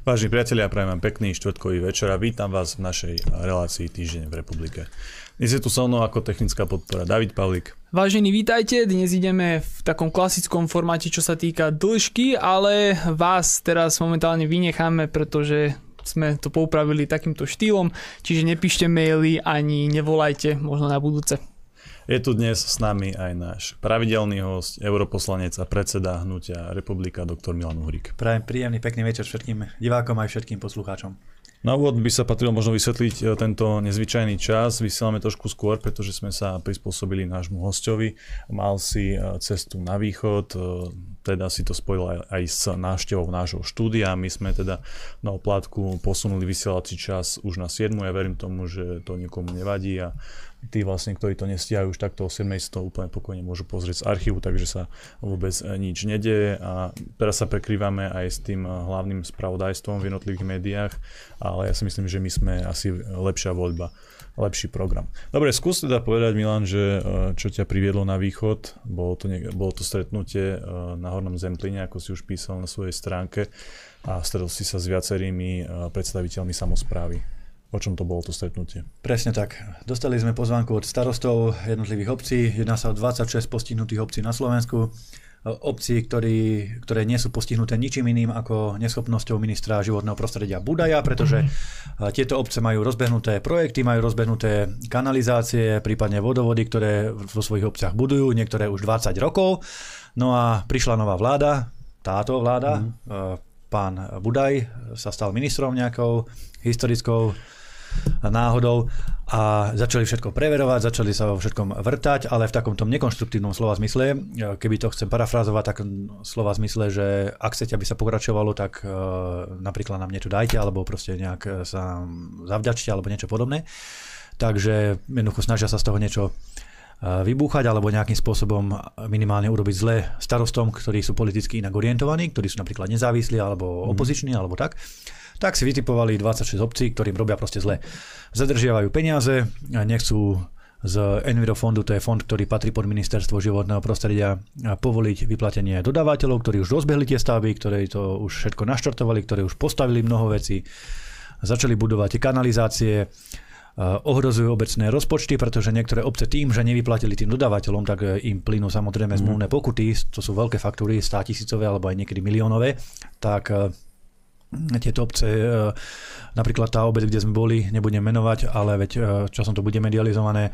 Vážení priatelia, prajem vám pekný štvrtkový večer a vítam vás v našej relácii Týždeň v republike. Dnes je tu so mnou ako technická podpora David Pavlik. Vážení, vítajte. Dnes ideme v takom klasickom formáte, čo sa týka dĺžky, ale vás teraz momentálne vynecháme, pretože sme to poupravili takýmto štýlom, čiže nepíšte maily ani nevolajte, možno na budúce. Je tu dnes s nami aj náš pravidelný host, europoslanec a predseda hnutia Republika, doktor Milan Uhrik. Prajem príjemný, pekný večer všetkým divákom aj všetkým poslucháčom. Na úvod by sa patrilo možno vysvetliť e, tento nezvyčajný čas. Vysielame trošku skôr, pretože sme sa prispôsobili nášmu hostovi. Mal si e, cestu na východ, e, teda si to spojil aj, s návštevou nášho štúdia. My sme teda na oplátku posunuli vysielací čas už na 7. Ja verím tomu, že to nikomu nevadí a tí vlastne, ktorí to nestiajú už takto o 7 si to úplne pokojne môžu pozrieť z archívu, takže sa vôbec e, nič nedeje a teraz sa prekrývame aj s tým e, hlavným spravodajstvom v jednotlivých médiách, ale ja si myslím, že my sme asi lepšia voľba lepší program. Dobre, skús teda povedať, Milan, že e, čo ťa priviedlo na východ. Bolo to, ne, bolo to stretnutie na Hornom Zempline, ako si už písal na svojej stránke a stretol si sa s viacerými predstaviteľmi samozprávy. O čom to bolo to stretnutie? Presne tak. Dostali sme pozvánku od starostov jednotlivých obcí. Jedná sa o 26 postihnutých obcí na Slovensku. Obcí, ktorí, ktoré nie sú postihnuté ničím iným ako neschopnosťou ministra životného prostredia Budaja, pretože mm-hmm. tieto obce majú rozbehnuté projekty, majú rozbehnuté kanalizácie, prípadne vodovody, ktoré vo svojich obciach budujú, niektoré už 20 rokov. No a prišla nová vláda, táto vláda, mm-hmm. pán Budaj sa stal ministrom nejakou historickou náhodou a začali všetko preverovať, začali sa vo všetkom vrtať, ale v takomto nekonštruktívnom slova zmysle. Keby to chcem parafrázovať, tak slova zmysle, že ak chcete, aby sa pokračovalo, tak uh, napríklad nám niečo dajte, alebo proste nejak sa zavďačte, alebo niečo podobné. Takže jednoducho snažia sa z toho niečo e, vybúchať alebo nejakým spôsobom minimálne urobiť zle starostom, ktorí sú politicky inak orientovaní, ktorí sú napríklad nezávislí alebo mhm. opoziční mm. alebo tak tak si vytipovali 26 obcí, ktorým robia proste zle. Zadržiavajú peniaze, nechcú z Envirofondu, to je fond, ktorý patrí pod ministerstvo životného prostredia, povoliť vyplatenie dodávateľov, ktorí už rozbehli tie stavby, ktorí to už všetko naštartovali, ktorí už postavili mnoho vecí, začali budovať kanalizácie, ohrozujú obecné rozpočty, pretože niektoré obce tým, že nevyplatili tým dodávateľom, tak im plynú samozrejme mhm. zmluvné pokuty, to sú veľké faktúry, 100 tisícové alebo aj niekedy miliónové, tak tieto obce, e, napríklad tá obec, kde sme boli, nebudem menovať, ale veď e, časom to bude medializované,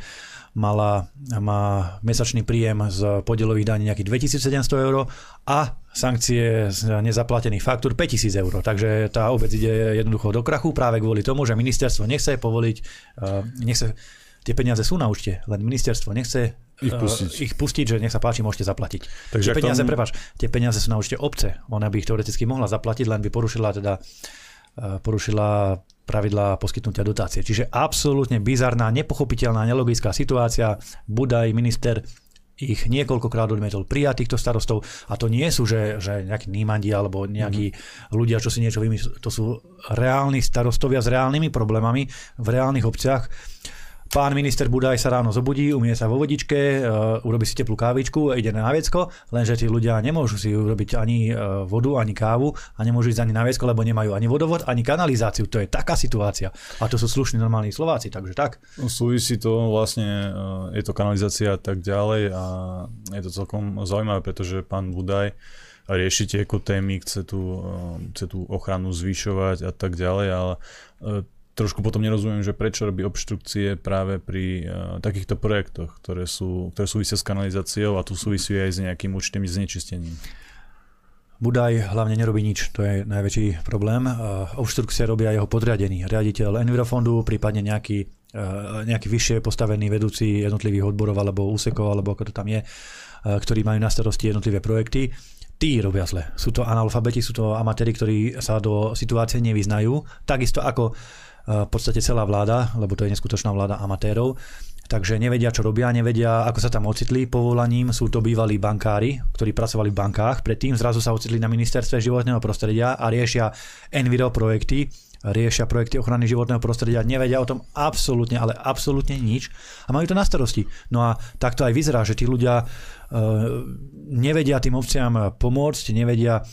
mala, má mesačný príjem z podielových daní nejakých 2700 eur a sankcie z nezaplatených faktúr 5000 eur. Takže tá obec ide jednoducho do krachu práve kvôli tomu, že ministerstvo nechce povoliť, e, nechce, tie peniaze sú na účte, len ministerstvo nechce ich pustiť. Uh, ich pustiť, že nech sa páči, môžete zaplatiť. Takže tie peniaze, tom... prepáč, tie peniaze sú na určite obce. Ona by ich teoreticky mohla zaplatiť, len by porušila teda uh, porušila pravidlá poskytnutia dotácie. Čiže absolútne bizarná, nepochopiteľná, nelogická situácia. Budaj, minister ich niekoľkokrát odmietol prijať týchto starostov a to nie sú, že, že nejakí nímandi alebo nejakí mm-hmm. ľudia, čo si niečo vymyslia. To sú reálni starostovia s reálnymi problémami v reálnych obciach Pán minister Budaj sa ráno zobudí, umie sa vo vodičke, uh, urobí si teplú kávičku, ide na viecko, lenže tí ľudia nemôžu si urobiť ani uh, vodu, ani kávu a nemôžu ísť ani na viecko, lebo nemajú ani vodovod, ani kanalizáciu. To je taká situácia. A to sú slušní normálni Slováci, takže tak. No, súvisí to vlastne, uh, je to kanalizácia a tak ďalej a je to celkom zaujímavé, pretože pán Budaj rieši tie ekotémy, chce tú, chce tú ochranu zvyšovať a tak ďalej, ale trošku potom nerozumiem, že prečo robí obštrukcie práve pri uh, takýchto projektoch, ktoré, sú, ktoré súvisia s kanalizáciou a tu súvisí aj s nejakým určitým znečistením. Budaj hlavne nerobí nič, to je najväčší problém. Uh, obštrukcie robia jeho podriadený riaditeľ Envirofondu, prípadne nejaký, uh, nejaký vyššie postavený vedúci jednotlivých odborov alebo úsekov, alebo ako to tam je, ktorí majú na starosti jednotlivé projekty tí robia zle. Sú to analfabeti, sú to amatéri, ktorí sa do situácie nevyznajú. Takisto ako v podstate celá vláda, lebo to je neskutočná vláda amatérov, takže nevedia, čo robia, nevedia, ako sa tam ocitli povolaním. Sú to bývalí bankári, ktorí pracovali v bankách, predtým zrazu sa ocitli na ministerstve životného prostredia a riešia enviro projekty, riešia projekty ochrany životného prostredia, nevedia o tom absolútne, ale absolútne nič a majú to na starosti. No a takto aj vyzerá, že tí ľudia uh, nevedia tým obciam pomôcť, nevedia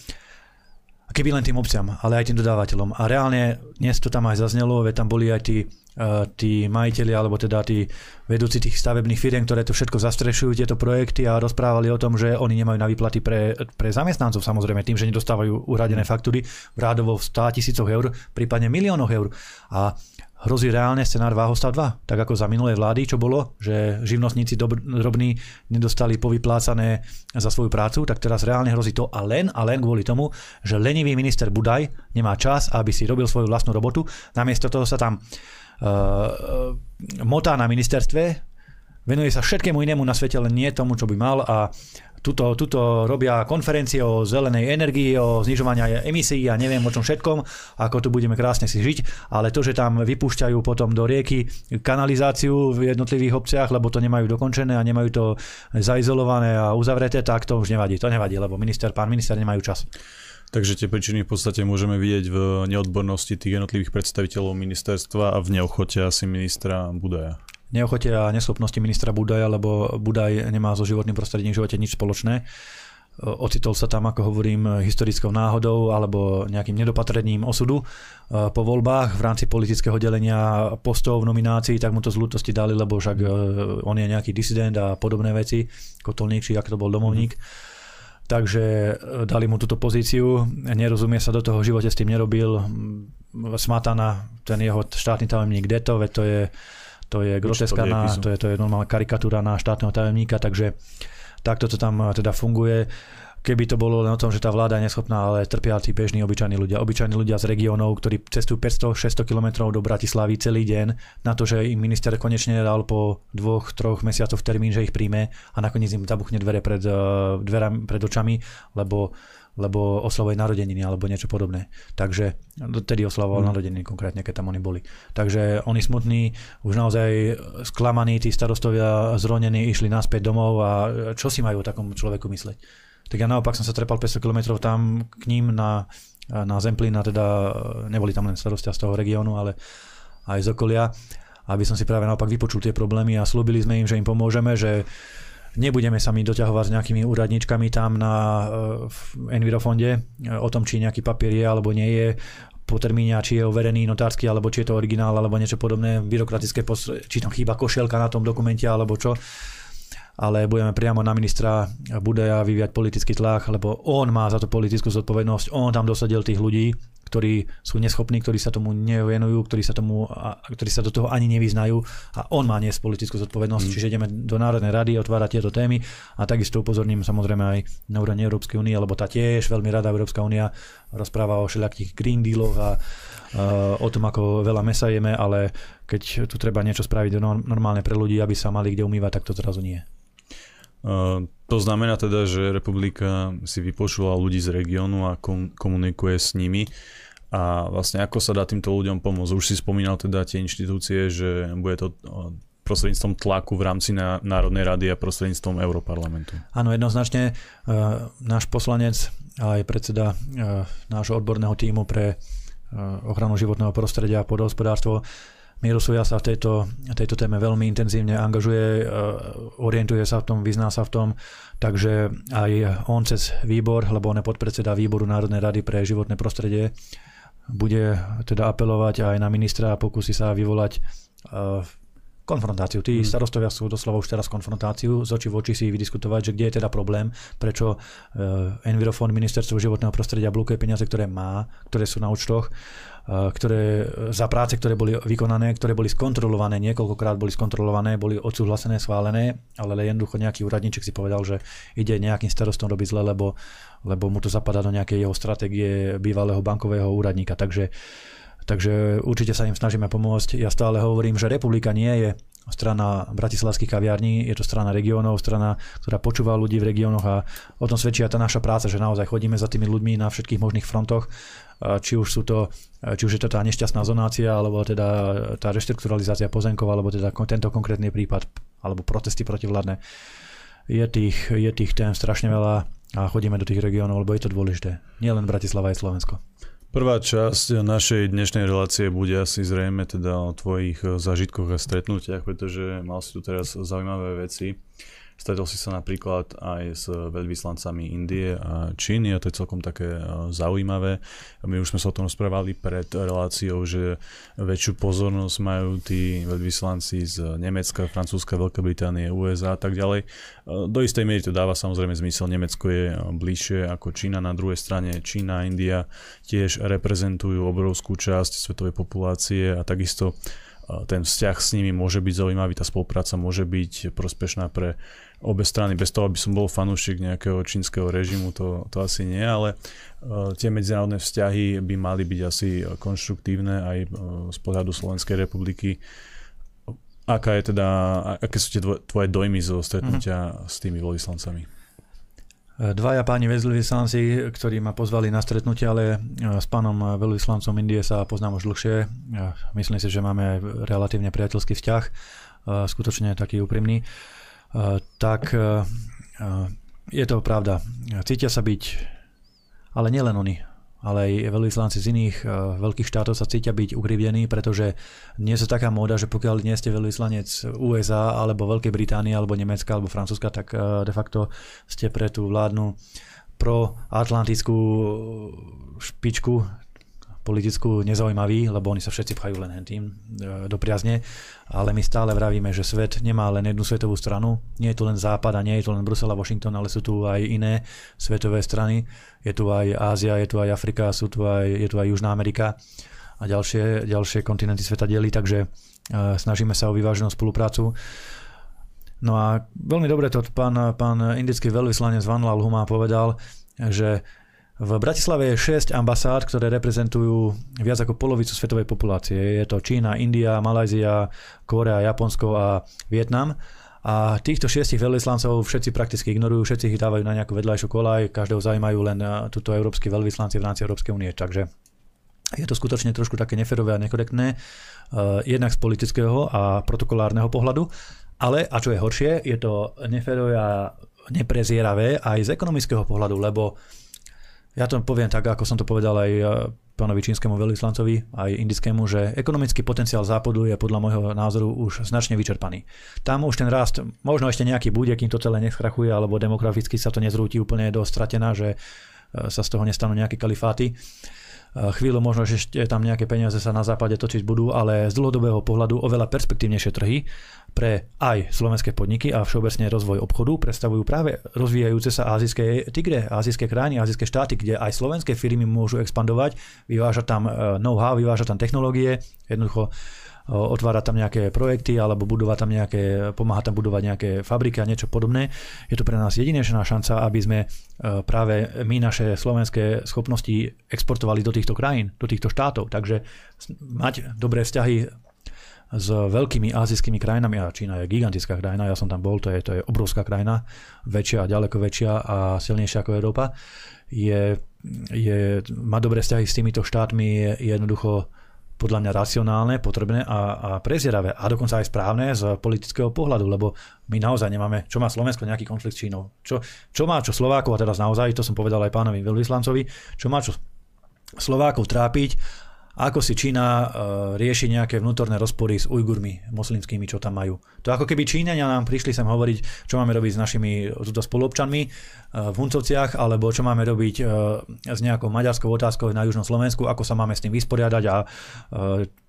keby len tým obciam, ale aj tým dodávateľom. A reálne dnes to tam aj zaznelo, veď tam boli aj tí, uh, tí majiteľi, alebo teda tí vedúci tých stavebných firiem, ktoré to všetko zastrešujú, tieto projekty a rozprávali o tom, že oni nemajú na výplaty pre, pre zamestnancov, samozrejme tým, že nedostávajú uradené faktúry v rádovo 100 tisícoch eur, prípadne miliónoch eur. A hrozí reálne scenár Váhostav 2, tak ako za minulé vlády, čo bolo, že živnostníci drobní nedostali povyplácané za svoju prácu, tak teraz reálne hrozí to a len a len kvôli tomu, že lenivý minister Budaj nemá čas, aby si robil svoju vlastnú robotu. Namiesto toho sa tam uh, motá na ministerstve, venuje sa všetkému inému na svete, len nie tomu, čo by mal a tuto, tuto robia konferencie o zelenej energii, o znižovaní emisí a neviem o čom všetkom, ako tu budeme krásne si žiť, ale to, že tam vypúšťajú potom do rieky kanalizáciu v jednotlivých obciach, lebo to nemajú dokončené a nemajú to zaizolované a uzavreté, tak to už nevadí. To nevadí, lebo minister, pán minister nemajú čas. Takže tie príčiny v podstate môžeme vidieť v neodbornosti tých jednotlivých predstaviteľov ministerstva a v neochote asi ministra Budaja neochote a neschopnosti ministra Budaja, lebo Budaj nemá so životným prostredím v živote nič spoločné. Ocitol sa tam, ako hovorím, historickou náhodou alebo nejakým nedopatrením osudu. Po voľbách v rámci politického delenia postov v nominácii, tak mu to z ľútosti dali, lebo však e, on je nejaký disident a podobné veci, kotolník, či ak to bol domovník. Takže e, dali mu túto pozíciu, nerozumie sa do toho, v živote s tým nerobil. Smatana, ten jeho štátny tajomník Deto, to je to je groteska, na, to, je, to je normálna karikatúra na štátneho tajomníka, takže takto to tam teda funguje. Keby to bolo len o tom, že tá vláda je neschopná, ale trpia tí bežní obyčajní ľudia. Obyčajní ľudia z regiónov, ktorí cestujú 500-600 km do Bratislavy celý deň na to, že im minister konečne dal po dvoch, troch mesiacoch termín, že ich príjme a nakoniec im zabuchne dvere pred, eh, dverami, pred očami, lebo lebo oslavuje narodeniny alebo niečo podobné. Takže tedy oslavoval mm. narodeniny konkrétne, keď tam oni boli. Takže oni smutní, už naozaj sklamaní, tí starostovia zronení išli naspäť domov a čo si majú o takom človeku mysleť? Tak ja naopak som sa trepal 500 km tam k ním na, na Zemplín a teda neboli tam len starostia z toho regiónu, ale aj z okolia aby som si práve naopak vypočul tie problémy a slúbili sme im, že im pomôžeme, že Nebudeme sa my doťahovať s nejakými úradničkami tam na uh, Envirofonde o tom, či nejaký papier je alebo nie je po termíne, či je overený notársky, alebo či je to originál, alebo niečo podobné, byrokratické, či tam chýba košielka na tom dokumente, alebo čo ale budeme priamo na ministra Budeja vyviať politický tlak, lebo on má za to politickú zodpovednosť, on tam dosadil tých ľudí, ktorí sú neschopní, ktorí sa tomu nevenujú, ktorí sa, tomu, ktorí sa do toho ani nevyznajú a on má niesť politickú zodpovednosť, mm. čiže ideme do Národnej rady otvárať tieto témy a takisto upozorním samozrejme aj na úrovni Európskej únie, lebo tá tiež veľmi rada Európska únia rozpráva o všelijakých green dealoch a o tom, ako veľa mesa jeme, ale keď tu treba niečo spraviť normálne pre ľudí, aby sa mali kde umývať, tak to zrazu nie. Uh, to znamená teda, že republika si vypočula ľudí z regiónu a komunikuje s nimi. A vlastne ako sa dá týmto ľuďom pomôcť? Už si spomínal teda tie inštitúcie, že bude to prostredníctvom tlaku v rámci Národnej rady a prostredníctvom Európarlamentu. Áno, jednoznačne náš poslanec a aj predseda nášho odborného týmu pre ochranu životného prostredia a podhospodárstvo Mirosuja sa v tejto, tejto téme veľmi intenzívne angažuje, orientuje sa v tom, vyzná sa v tom, takže aj on cez výbor, lebo on je podpredseda výboru Národnej rady pre životné prostredie, bude teda apelovať aj na ministra a pokusí sa vyvolať uh, konfrontáciu. Tí hmm. starostovia sú doslova už teraz konfrontáciu, z oči v oči si vydiskutovať, že kde je teda problém, prečo uh, Envirofond, ministerstvo životného prostredia blokuje peniaze, ktoré má, ktoré sú na účtoch ktoré, za práce, ktoré boli vykonané, ktoré boli skontrolované, niekoľkokrát boli skontrolované, boli odsúhlasené, schválené, ale jednoducho nejaký úradníček si povedal, že ide nejakým starostom robiť zle, lebo, lebo mu to zapadá do nejakej jeho stratégie bývalého bankového úradníka. Takže, takže určite sa im snažíme pomôcť. Ja stále hovorím, že republika nie je strana bratislavských kaviarní, je to strana regiónov, strana, ktorá počúva ľudí v regiónoch a o tom svedčí aj tá naša práca, že naozaj chodíme za tými ľuďmi na všetkých možných frontoch či už, sú to, či už je to tá nešťastná zonácia, alebo teda tá reštrukturalizácia pozemkov, alebo teda tento konkrétny prípad, alebo protesty protivládne. Je tých, je tých tém strašne veľa a chodíme do tých regiónov, lebo je to dôležité. Nielen Bratislava, aj Slovensko. Prvá časť našej dnešnej relácie bude asi zrejme teda o tvojich zažitkoch a stretnutiach, pretože mal si tu teraz zaujímavé veci. Stretol si sa napríklad aj s veľvyslancami Indie a Číny a to je celkom také zaujímavé. My už sme sa o tom rozprávali pred reláciou, že väčšiu pozornosť majú tí veľvyslanci z Nemecka, Francúzska, Veľkej Británie, USA a tak ďalej. Do istej miery to dáva samozrejme zmysel. Nemecko je bližšie ako Čína. Na druhej strane Čína a India tiež reprezentujú obrovskú časť svetovej populácie a takisto ten vzťah s nimi môže byť zaujímavý, tá spolupráca môže byť prospešná pre obe strany. Bez toho, aby som bol fanúšik nejakého čínskeho režimu, to, to asi nie, ale tie medzinárodné vzťahy by mali byť asi konštruktívne aj z pohľadu Slovenskej republiky. Aká je teda, aké sú tie tvoje dojmy zo stretnutia mm-hmm. s tými veľvyslancami? Dvaja páni veľvyslanci, ktorí ma pozvali na stretnutie, ale e, s pánom veľvyslancom Indie sa poznám už dlhšie. Myslím si, že máme relatívne priateľský vzťah, e, skutočne taký úprimný. E, tak je to pravda. Cítia sa byť, ale nielen oni, ale aj veľvyslanci z iných uh, veľkých štátov sa cítia byť ukrivdení, pretože nie je taká móda, že pokiaľ nie ste veľvyslanec USA alebo Veľkej Británie alebo Nemecka alebo Francúzska, tak uh, de facto ste pre tú vládnu pro atlantickú špičku politickú nezaujímavý, lebo oni sa všetci pchajú len tým e, do priazne, ale my stále vravíme, že svet nemá len jednu svetovú stranu, nie je tu len Západ a nie je tu len Brusel a Washington, ale sú tu aj iné svetové strany, je tu aj Ázia, je tu aj Afrika, sú tu aj, je tu aj Južná Amerika a ďalšie, ďalšie kontinenty sveta delí, takže uh, snažíme sa o vyváženú spoluprácu. No a veľmi dobre to pán, pán indický veľvyslanec Van Lal Huma povedal, že v Bratislave je 6 ambasád, ktoré reprezentujú viac ako polovicu svetovej populácie. Je to Čína, India, Malajzia, Korea, Japonsko a Vietnam. A týchto šiestich veľvyslancov všetci prakticky ignorujú, všetci ich dávajú na nejakú vedľajšiu kolaj, každého zaujímajú len túto európsky veľvyslanci v rámci Európskej únie. Takže je to skutočne trošku také neferové a nekorektné, uh, jednak z politického a protokolárneho pohľadu, ale, a čo je horšie, je to neférové a neprezieravé aj z ekonomického pohľadu, lebo ja to poviem tak, ako som to povedal aj eh, pánovi čínskemu veľvyslancovi, aj indickému, že ekonomický potenciál západu je podľa môjho názoru už značne vyčerpaný. Tam už ten rast, možno ešte nejaký bude, kým to celé neskrachuje, alebo demograficky sa to nezrúti úplne do stratená, že eh, sa z toho nestanú nejaké kalifáty. Eh, chvíľu možno, že ešte tam nejaké peniaze sa na západe točiť budú, ale z dlhodobého pohľadu oveľa perspektívnejšie trhy pre aj slovenské podniky a všeobecne rozvoj obchodu predstavujú práve rozvíjajúce sa azijské tigre, azijské krajiny, azijské štáty, kde aj slovenské firmy môžu expandovať, vyvážať tam eh, know-how, vyvážať tam technológie, jednoducho otvárať tam nejaké projekty alebo budovať tam nejaké, pomáhať tam budovať nejaké fabriky a niečo podobné. Je to pre nás jedinečná šanca, aby sme e, práve my naše slovenské schopnosti exportovali do týchto krajín, do týchto štátov. Takže mať dobré vzťahy s veľkými azijskými krajinami, a Čína je gigantická krajina, ja som tam bol, to je, to je obrovská krajina, väčšia a ďaleko väčšia a silnejšia ako Európa, je, je, má dobré vzťahy s týmito štátmi je, je jednoducho podľa mňa racionálne, potrebné a, a prezieravé a dokonca aj správne z politického pohľadu, lebo my naozaj nemáme, čo má Slovensko nejaký konflikt s Čínou, čo, čo má čo Slovákov a teraz naozaj, to som povedal aj pánovi veľvyslancovi, čo má čo Slovákov trápiť ako si Čína uh, rieši nejaké vnútorné rozpory s Ujgurmi moslimskými, čo tam majú. To ako keby Číňania nám prišli sem hovoriť, čo máme robiť s našimi túto spoluobčanmi uh, v Huncovciach, alebo čo máme robiť uh, s nejakou maďarskou otázkou na Južnom Slovensku, ako sa máme s tým vysporiadať a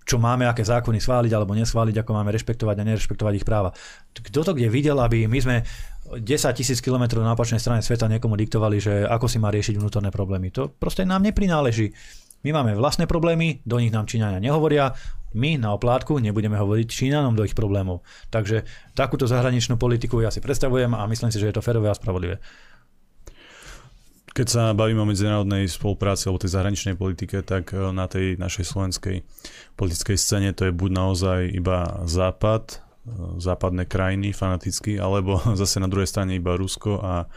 čo máme, aké zákony schváliť alebo neschváliť, ako máme rešpektovať a nerešpektovať ich práva. Kto to kde videl, aby my sme 10 tisíc kilometrov na opačnej strane sveta niekomu diktovali, že ako si má riešiť vnútorné problémy. To proste nám neprináleží. My máme vlastné problémy, do nich nám Číňania nehovoria, my na oplátku nebudeme hovoriť Číňanom do ich problémov. Takže takúto zahraničnú politiku ja si predstavujem a myslím si, že je to férové a spravodlivé. Keď sa bavíme o medzinárodnej spolupráci alebo tej zahraničnej politike, tak e, na tej našej slovenskej politickej scéne to je buď naozaj iba Západ, e, západné krajiny fanaticky, alebo zase na druhej strane iba Rusko a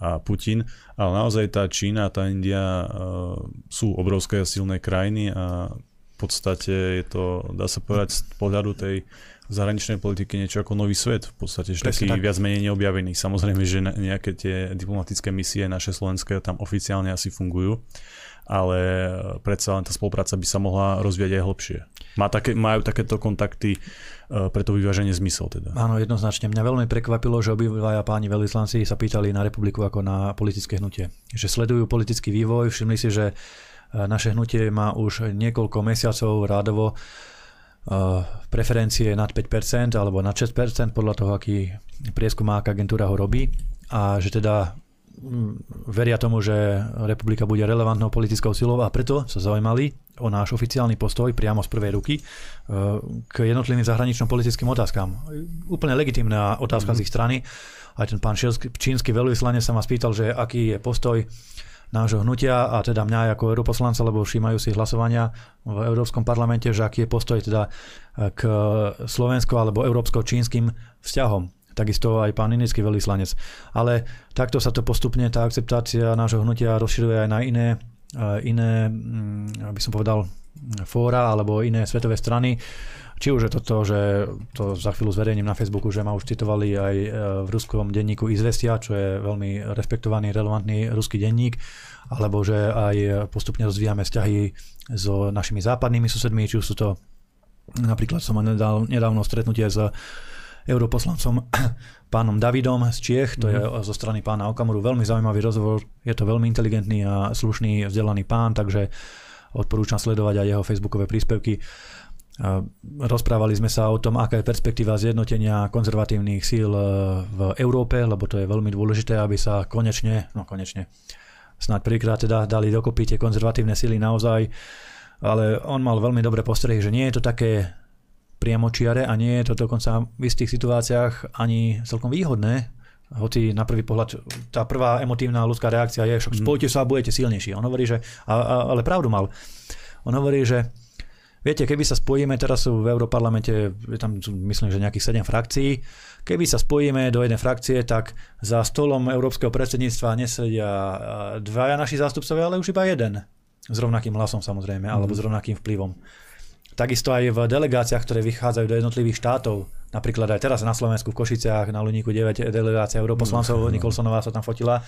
a Putin, ale naozaj tá Čína a tá India uh, sú obrovské a silné krajiny a podstate je to, dá sa povedať, z pohľadu tej zahraničnej politiky niečo ako nový svet, v podstate, že taký tak. viac menej neobjavený. Samozrejme, že nejaké tie diplomatické misie naše slovenské tam oficiálne asi fungujú, ale predsa len tá spolupráca by sa mohla rozvíjať aj hlbšie. Má také, majú takéto kontakty E, pre to vyváženie zmysel teda. Áno, jednoznačne. Mňa veľmi prekvapilo, že obidvaja páni veľvyslanci sa pýtali na republiku ako na politické hnutie. Že sledujú politický vývoj, všimli si, že e, naše hnutie má už niekoľko mesiacov rádovo e, preferencie nad 5% alebo nad 6% podľa toho, aký prieskumák agentúra ho robí a že teda veria tomu, že republika bude relevantnou politickou silou a preto sa zaujímali o náš oficiálny postoj priamo z prvej ruky e, k jednotlivým zahranično-politickým otázkam. Úplne legitimná otázka mm-hmm. z ich strany. Aj ten pán čínsky veľvyslanec sa ma spýtal, že aký je postoj nášho hnutia a teda mňa ako europoslanca, lebo všímajú si hlasovania v Európskom parlamente, že aký je postoj teda k slovensko- alebo európsko-čínskym vzťahom takisto aj pán indický veľvyslanec. Ale takto sa to postupne, tá akceptácia nášho hnutia rozširuje aj na iné, iné mm, aby som povedal, fóra alebo iné svetové strany. Či už je to to, že to za chvíľu zverejním na Facebooku, že ma už citovali aj e, v ruskom denníku Izvestia, čo je veľmi respektovaný, relevantný ruský denník, alebo že aj postupne rozvíjame vzťahy so našimi západnými susedmi, či už sú to napríklad som nedal nedávno stretnutie s europoslancom pánom Davidom z Čiech, to je mm-hmm. zo strany pána Okamuru veľmi zaujímavý rozhovor, je to veľmi inteligentný a slušný, vzdelaný pán, takže odporúčam sledovať aj jeho facebookové príspevky. Rozprávali sme sa o tom, aká je perspektíva zjednotenia konzervatívnych síl e, v Európe, lebo to je veľmi dôležité, aby sa konečne, no konečne, snáď prvýkrát teda dali dokopy tie konzervatívne síly naozaj, ale on mal veľmi dobré postrehy, že nie je to také priamočiare a nie je to dokonca v istých situáciách ani celkom výhodné, hoci na prvý pohľad tá prvá emotívna ľudská reakcia je, však mhm. spojte sa a budete silnejší. On hovorí, že, a, a, ale pravdu mal. On hovorí, že viete, keby sa spojíme, teraz sú v Európarlamente, je tam myslím, že nejakých 7 frakcií, keby sa spojíme do jednej frakcie, tak za stolom Európskeho predsedníctva nesedia dvaja naši zástupcovia, ale už iba jeden. S rovnakým hlasom samozrejme, mm. alebo s rovnakým vplyvom. Takisto aj v delegáciách, ktoré vychádzajú do jednotlivých štátov. Napríklad aj teraz na Slovensku v Košiciach na Luníku 9 delegácia europoslancov, no, no. Nikolsonová sa tam fotila.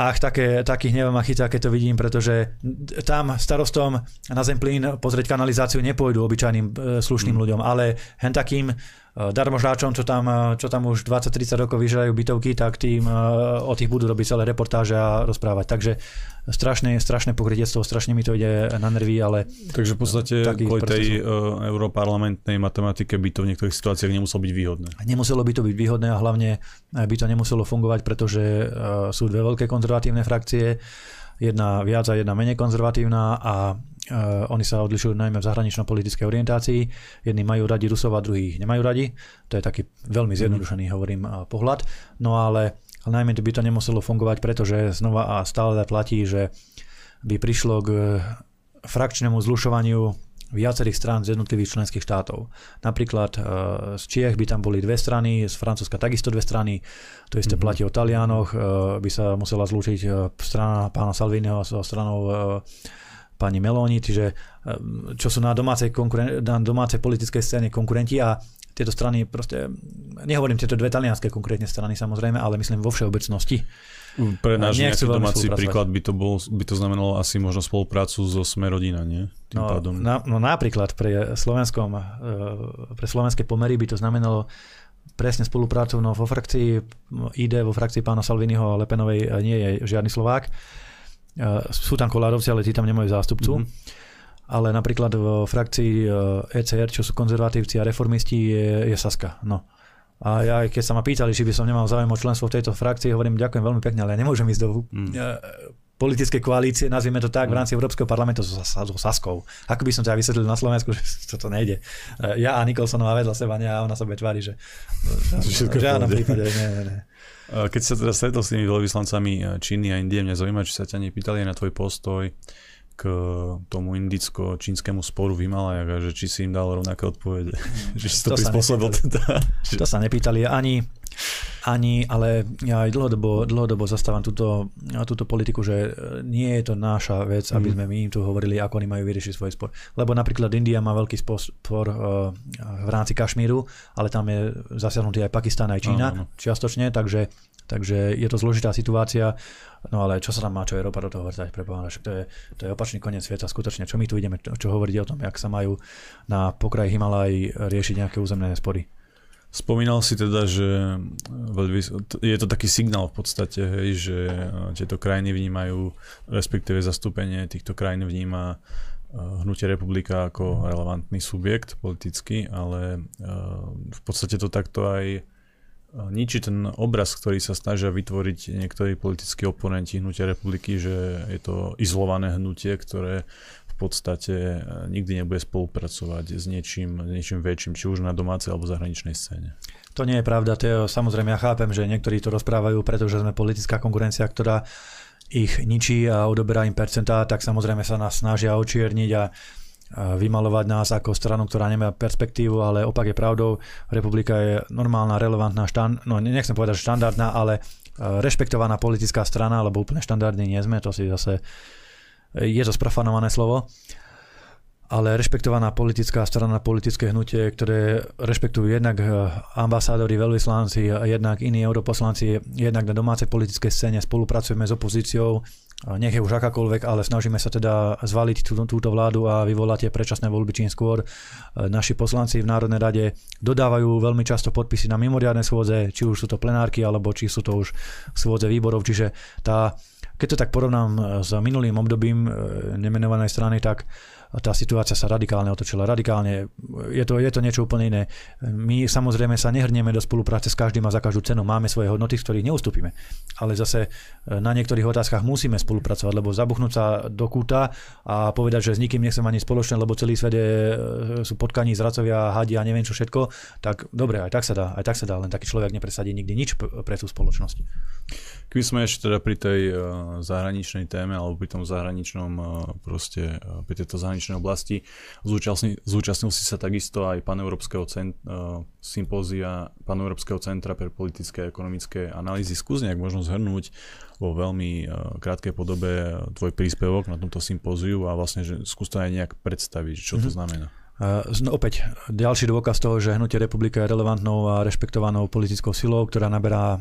Ach, také, takých neviem a chytá, keď to vidím, pretože tam starostom na Zemplín pozrieť kanalizáciu nepôjdu obyčajným e, slušným mm. ľuďom, ale hen takým darmožráčom, čo tam, eh, čo tam už 20-30 rokov vyžerajú bytovky, tak tým eh, o tých budú robiť celé reportáže a rozprávať. Takže strašné, strašné pokrytiectvo, strašne mi to ide na nervy, ale... Takže v podstate kvôli tej uh, europarlamentnej matematike by to v niektorých situáciách nemuselo byť výhodné. Nemuselo by to byť výhodné a hlavne by to nemuselo fungovať, pretože uh, sú dve veľké konzervatívne frakcie, jedna viac a jedna menej konzervatívna a oni sa odlišujú najmä v zahranično-politickej orientácii. Jedni majú radi Rusov a druhých nemajú radi. To je taký veľmi zjednodušený, mm. hovorím, uh, pohľad. No ale, ale najmä by to nemuselo fungovať, pretože znova a stále platí, že by prišlo k frakčnému zlušovaniu viacerých strán z jednotlivých členských štátov. Napríklad uh, z Čiech by tam boli dve strany, z Francúzska takisto dve strany, to isté mm-hmm. platí o Talianoch, by sa musela zlúčiť strana pána Salviniho so stranou pani Meloni, čiže ehm, čo sú na domácej, konkuren- na domácej politickej scéne konkurenti a tieto strany proste, nehovorím tieto dve talianské konkrétne strany samozrejme, ale myslím vo všeobecnosti. Pre náš nejaký domáci príklad by to, bol, by to znamenalo asi možno spoluprácu so Sme rodina, nie? Tým no, pádom. Na, no napríklad pre, slovenskom, e, pre slovenské pomery by to znamenalo presne spoluprácu no, vo frakcii ID, vo frakcii pána Salviniho a Lepenovej nie je žiadny Slovák sú tam kolárovci, ale tí tam nemajú zástupcu. Mm-hmm. Ale napríklad v frakcii ECR, čo sú konzervatívci a reformisti, je, je Saska. No. A ja, keď sa ma pýtali, či by som nemal záujem o členstvo v tejto frakcii, hovorím, ďakujem veľmi pekne, ale ja nemôžem ísť do mm. Politickej koalície, nazvime to tak, v mm. rámci Európskeho parlamentu so, so Saskou. Ako by som ťa vysvetlil na Slovensku, že toto nejde. Ja a Nikolsonová vedľa seba, a ona sa tvári, že v žiadnom prípade, nie, nie, nie. Keď sa teda stretol s tými veľvyslancami eh, Číny a Indie, mňa zaujíma, či sa ťa nepýtali na tvoj postoj k tomu indicko-čínskemu sporu v Himalajach a že či si im dal rovnaké odpovede. že si to, to prispôsobil teda. To sa nepýtali ani Ani, ale ja aj dlhodobo, dlhodobo zastávam túto, túto politiku, že nie je to naša vec, aby mhm. sme my im tu hovorili, ako oni majú vyriešiť svoj spor. Lebo napríklad India má veľký spor uh, v rámci Kašmíru, ale tam je zasiahnutý aj Pakistán, aj Čína no, no. čiastočne, takže, takže je to zložitá situácia. No ale čo sa tam má, čo Európa do toho vrtať, preboha, to je, to je opačný koniec sveta, skutočne. Čo my tu ideme, čo hovoriť o tom, jak sa majú na pokraji Himalaj riešiť nejaké územné spory. Spomínal si teda, že je to taký signál v podstate, hej, že e, tieto krajiny vnímajú, respektíve zastúpenie týchto krajín vníma e, hnutie republika ako relevantný subjekt politický, ale e, v podstate to takto aj ničí ten obraz, ktorý sa snažia vytvoriť niektorí politickí oponenti hnutia republiky, že je to izolované hnutie, ktoré podstate e, nikdy nebude spolupracovať s niečím, niečím väčším, či už na domácej alebo zahraničnej scéne. To nie je pravda, to je, samozrejme ja chápem, že niektorí to rozprávajú, pretože sme politická konkurencia, ktorá ich ničí a odoberá im percentá, tak samozrejme sa nás snažia očierniť a vymalovať nás ako stranu, ktorá nemá perspektívu, ale opak je pravdou. Republika je normálna, relevantná, štand, no nechcem povedať, že štandardná, ale e, rešpektovaná politická strana, lebo úplne štandardní nie sme, to si zase je to sprofanované slovo, ale rešpektovaná politická strana, politické hnutie, ktoré rešpektujú jednak eh, ambasádori, veľvyslanci, jednak iní europoslanci, jednak na domácej politickej scéne spolupracujeme s opozíciou, nech je už akákoľvek, ale snažíme sa teda zvaliť tú, túto vládu a vyvolať tie predčasné voľby čím skôr. Eh, naši poslanci v Národnej rade dodávajú veľmi často podpisy na mimoriadne schôdze, či už sú to plenárky, alebo či sú to už schôdze výborov, čiže tá keď to tak porovnám eh, s minulým obdobím eh, nemenovanej strany, tak tá situácia sa radikálne otočila. Radikálne, je to, je to niečo úplne iné. My samozrejme sa nehrnieme do spolupráce s každým a za každú cenu. Máme svoje hodnoty, z ktorých neustúpime. Ale zase e, na niektorých otázkach musíme spolupracovať, lebo zabuchnúť sa do kúta a povedať, že s nikým nechcem ani spoločné, lebo celý svet je, e, sú potkaní, zracovia, hadi a neviem čo všetko, tak dobre, aj tak sa dá, aj tak sa dá, len taký človek nepresadí nikdy nič pre tú spoločnosť. Keby sme ešte teda pri tej uh, zahraničnej téme alebo pri tom zahraničnom proste, pri tejto zahraničnej zahraničnej oblasti. Zúčastnil, zúčastnil si sa takisto aj Paneurópskeho cent, uh, sympózia Paneurópskeho centra pre politické a ekonomické analýzy. Skús nejak možno zhrnúť vo veľmi uh, krátkej podobe tvoj príspevok na tomto sympóziu a vlastne, že skús to aj nejak predstaviť, čo mm-hmm. to mhm. znamená. No opäť ďalší dôkaz toho, že hnutie republika je relevantnou a rešpektovanou politickou silou, ktorá naberá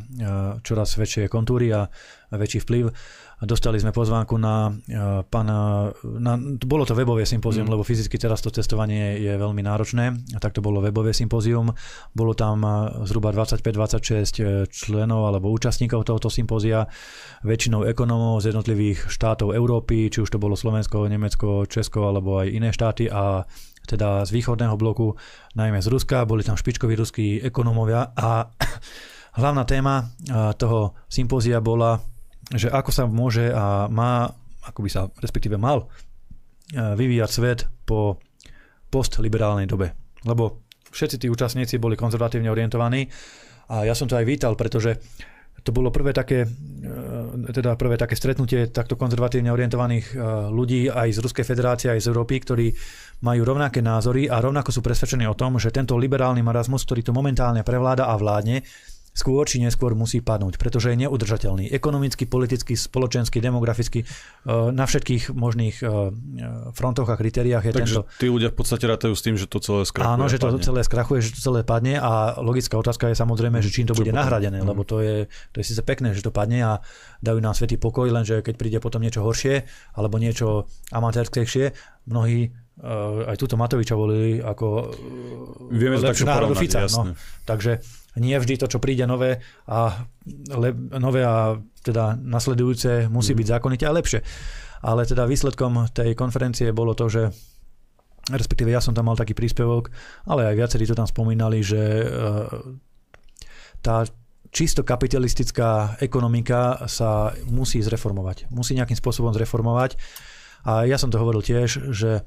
čoraz väčšie kontúry a väčší vplyv. Dostali sme pozvánku na uh, pána, na, bolo to webové sympózium, mm. lebo fyzicky teraz to cestovanie je veľmi náročné, tak to bolo webové sympózium. Bolo tam zhruba 25-26 e, členov alebo účastníkov tohoto sympózia, väčšinou ekonomov z jednotlivých štátov Európy, či už to bolo Slovensko, Nemecko, Česko alebo aj iné štáty a teda z východného bloku, najmä z Ruska, boli tam špičkoví ruskí ekonómovia a hlavná téma toho sympózia bola že ako sa môže a má, ako by sa respektíve mal e, vyvíjať svet po postliberálnej dobe. Lebo všetci tí účastníci boli konzervatívne orientovaní a ja som to aj vítal, pretože to bolo prvé také, e, teda prvé také stretnutie takto konzervatívne orientovaných e, ľudí aj z Ruskej federácie, aj z Európy, ktorí majú rovnaké názory a rovnako sú presvedčení o tom, že tento liberálny marazmus, ktorý tu momentálne prevláda a vládne, skôr či neskôr musí padnúť, pretože je neudržateľný. Ekonomicky, politicky, spoločensky, demograficky, eh, na všetkých možných eh, frontoch a kritériách je Takže tento... tí ľudia v podstate rátajú s tým, že to celé skrachuje. Áno, že to padne. celé skrachuje, že to celé padne a logická otázka je samozrejme, že čím to Čo bude potom? nahradené, mm. lebo to je, to je síce pekné, že to padne a dajú nám svetý pokoj, lenže keď príde potom niečo horšie alebo niečo amatérskejšie, mnohí aj túto Matoviča volili ako Vieme lepšiu národu Fica. No. Takže nie vždy to, čo príde nové a, le, nové a teda nasledujúce musí byť mhm. zákonite a lepšie. Ale teda výsledkom tej konferencie bolo to, že respektíve ja som tam mal taký príspevok, ale aj viacerí to tam spomínali, že e, tá čisto kapitalistická ekonomika sa musí zreformovať. Musí nejakým spôsobom zreformovať. A ja som to hovoril tiež, že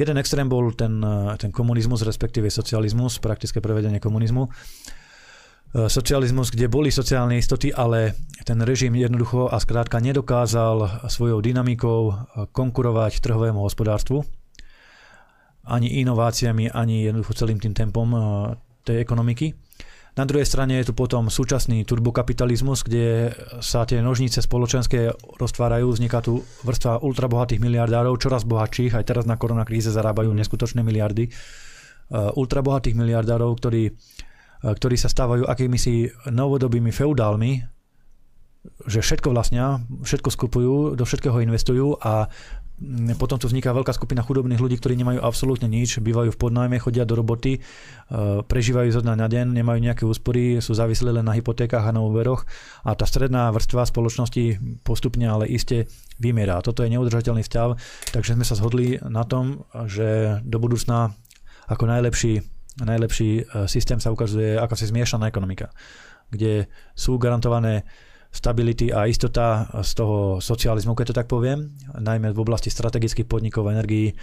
jeden extrém bol ten, ten komunizmus, respektíve socializmus, praktické prevedenie komunizmu. E, socializmus, kde boli sociálne istoty, ale ten režim jednoducho a skrátka nedokázal svojou dynamikou e, konkurovať trhovému hospodárstvu, ani inováciami, ani jednoducho celým tým tempom e, tej ekonomiky. Na druhej strane je tu potom súčasný turbokapitalizmus, kde sa tie nožnice spoločenské roztvárajú, vzniká tu vrstva ultrabohatých miliardárov, čoraz bohatších, aj teraz na koronakríze zarábajú neskutočné miliardy. Uh, ultrabohatých miliardárov, ktorí, uh, ktorí sa stávajú akými si novodobými feudálmi, že všetko vlastnia, všetko skupujú, do všetkého investujú a potom tu vzniká veľká skupina chudobných ľudí, ktorí nemajú absolútne nič, bývajú v podnájme, chodia do roboty, e, prežívajú zo dňa na deň, nemajú nejaké úspory, sú závislí len na hypotékach a na úveroch a tá stredná vrstva spoločnosti postupne ale iste vymerá. Toto je neudržateľný stav, takže sme sa zhodli na tom, že do budúcna ako najlepší, najlepší e, systém sa ukazuje ako si zmiešaná ekonomika, kde sú garantované stability a istota z toho socializmu, keď to tak poviem, najmä v oblasti strategických podnikov, energií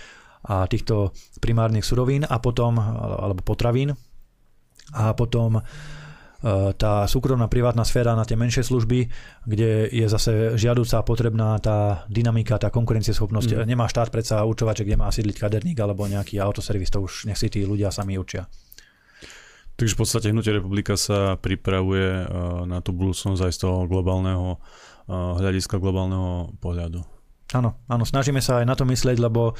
a týchto primárnych surovín a potom, alebo potravín a potom e, tá súkromná privátna sféra na tie menšie služby, kde je zase žiaduca potrebná tá dynamika, tá konkurencieschopnosť. Mm. Nemá štát predsa určovať, že kde má sídliť kaderník alebo nejaký autoservis, to už nech si tí ľudia sami učia. Takže v podstate Hnutie republika sa pripravuje eh, na tú budúcnosť aj z toho globálneho eh, hľadiska, globálneho pohľadu. Áno, áno, snažíme sa aj na to myslieť, lebo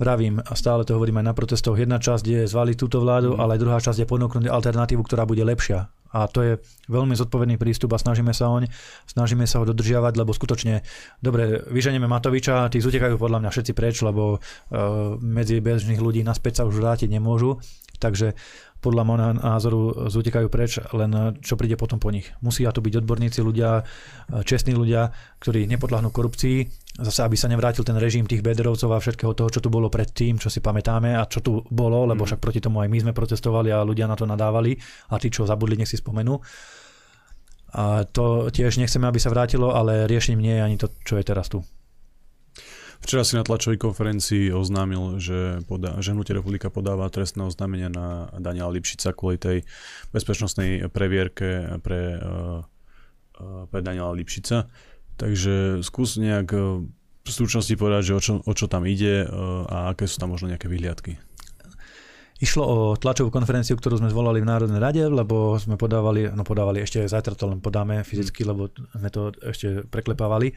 vravím, a stále to hovorím aj na protestoch, jedna časť je zvaliť túto vládu, mm. ale druhá časť je ponúknuť alternatívu, ktorá bude lepšia. A to je veľmi zodpovedný prístup a snažíme sa oň, snažíme sa ho dodržiavať, lebo skutočne, dobre, vyženieme Matoviča, tí zutekajú podľa mňa všetci preč, lebo uh, medzi bežných ľudí naspäť sa už vrátiť nemôžu. Takže podľa môjho názoru zutekajú preč, len čo príde potom po nich. Musia to byť odborníci ľudia, čestní ľudia, ktorí nepodľahnú korupcii, zase aby sa nevrátil ten režim tých bederovcov a všetkého toho, čo tu bolo predtým, čo si pamätáme a čo tu bolo, lebo mhm. však proti tomu aj my sme protestovali a ľudia na to nadávali a tí, čo zabudli, nech si spomenú. A to tiež nechceme, aby sa vrátilo, ale riešením nie je ani to, čo je teraz tu. Včera si na tlačovej konferencii oznámil, že, podá, že Hnutie republika podáva trestné oznámenie na Daniela Lipšica kvôli tej bezpečnostnej previerke pre, uh, pre Daniela Lipšica. Takže skús nejak v stručnosti povedať, že o čo, o čo tam ide a aké sú tam možno nejaké vyhliadky. Išlo o tlačovú konferenciu, ktorú sme zvolali v Národnej rade, lebo sme podávali, no podávali ešte zajtra to len podáme fyzicky, lebo sme to ešte preklepávali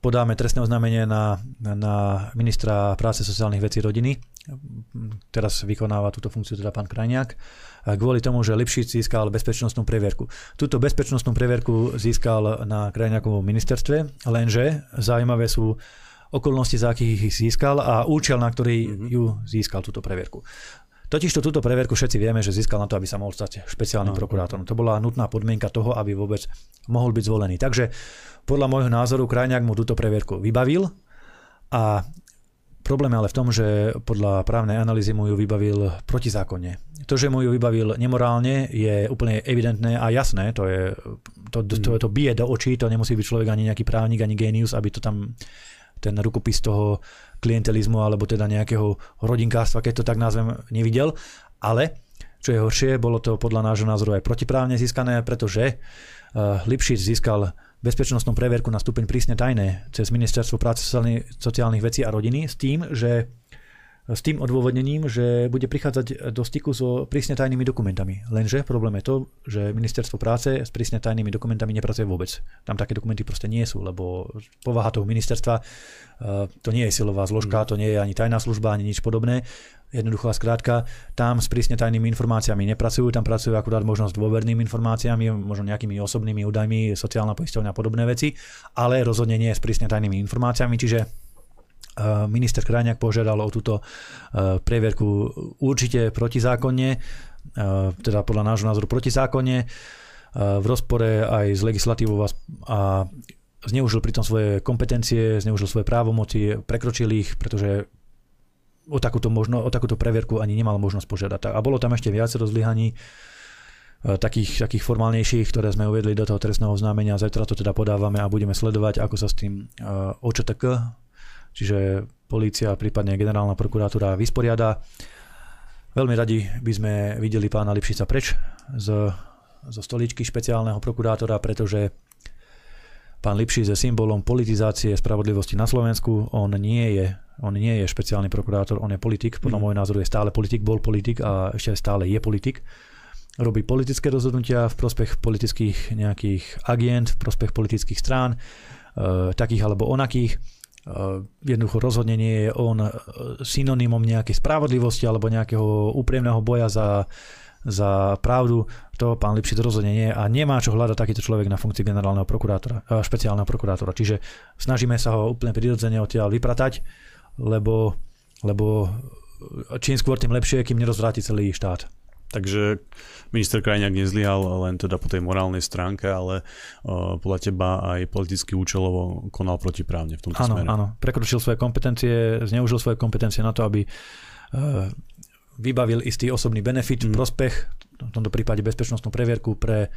podáme trestné oznámenie na, na ministra práce, sociálnych vecí rodiny. Teraz vykonáva túto funkciu teda pán Krajniak. Kvôli tomu, že Lipšic získal bezpečnostnú previerku. Túto bezpečnostnú previerku získal na Krajniakovom ministerstve, lenže zaujímavé sú okolnosti, za akých ich získal a účel, na ktorý mm-hmm. ju získal túto previerku. Totižto túto preverku všetci vieme, že získal na to, aby sa mohol stať špeciálnym no. prokurátorom. To bola nutná podmienka toho, aby vôbec mohol byť zvolený. Takže podľa môjho názoru Krajňák mu túto previerku vybavil a Problém je ale v tom, že podľa právnej analýzy mu ju vybavil protizákonne. To, že mu ju vybavil nemorálne, je úplne evidentné a jasné. To, je, to, to, to, to bije do očí, to nemusí byť človek ani nejaký právnik, ani genius, aby to tam ten rukopis toho klientelizmu alebo teda nejakého rodinkárstva, keď to tak nazvem, nevidel. Ale čo je horšie, bolo to podľa nášho názoru aj protiprávne získané, pretože uh, Lipšic získal bezpečnostnú preverku na stupeň prísne tajné cez Ministerstvo práce, sociálnych vecí a rodiny s tým, že s tým odôvodnením, že bude prichádzať do styku so prísne tajnými dokumentami. Lenže problém je to, že ministerstvo práce s prísne tajnými dokumentami nepracuje vôbec. Tam také dokumenty proste nie sú, lebo povaha toho ministerstva eh, to nie je silová zložka, mm. to nie je ani tajná služba, ani nič podobné. Jednoducho a skrátka, tam s prísne tajnými informáciami nepracujú, tam pracujú akurát možno s dôvernými informáciami, možno nejakými osobnými údajmi, sociálna poisťovňa a podobné veci, ale rozhodne nie s prísne tajnými informáciami, čiže minister Krajňák požiadal o túto eh, previerku určite protizákonne, eh, teda podľa nášho názoru protizákonne, v rozpore aj s legislatívou a zneužil pritom svoje kompetencie, zneužil svoje právomoci, prekročil ich, pretože o takúto, možno, o takúto previerku ani nemal možnosť požiadať. A bolo tam ešte viacero zlyhaní, takých, takých formálnejších, ktoré sme uvedli do toho trestného oznámenia. Zajtra to teda podávame a budeme sledovať, ako sa s tým OČTK čiže polícia, prípadne generálna prokuratúra vysporiada. Veľmi radi by sme videli pána Lipšica preč z, zo stoličky špeciálneho prokurátora, pretože pán Lipšic je symbolom politizácie spravodlivosti na Slovensku. On nie je, on nie je špeciálny prokurátor, on je politik. Podľa mm. môjho názoru je stále politik, bol politik a ešte stále je politik. robí politické rozhodnutia v prospech politických nejakých agent, v prospech politických strán, takých alebo onakých. Jednoducho rozhodne nie je on synonymom nejakej spravodlivosti alebo nejakého úprimného boja za, za pravdu. To pán Lipšic rozhodne nie a nemá čo hľadať takýto človek na funkcii generálneho prokurátora, špeciálneho prokurátora. Čiže snažíme sa ho úplne prirodzene odtiaľ vypratať, lebo, lebo čím skôr, tým lepšie, kým nerozvráti celý štát. Takže minister Krajňák nezlyhal len teda po tej morálnej stránke, ale uh, podľa teba aj politicky účelovo konal protiprávne v tomto áno, smere. Áno, prekročil svoje kompetencie, zneužil svoje kompetencie na to, aby uh, vybavil istý osobný benefit, mm. prospech, v tomto prípade bezpečnostnú previerku pre,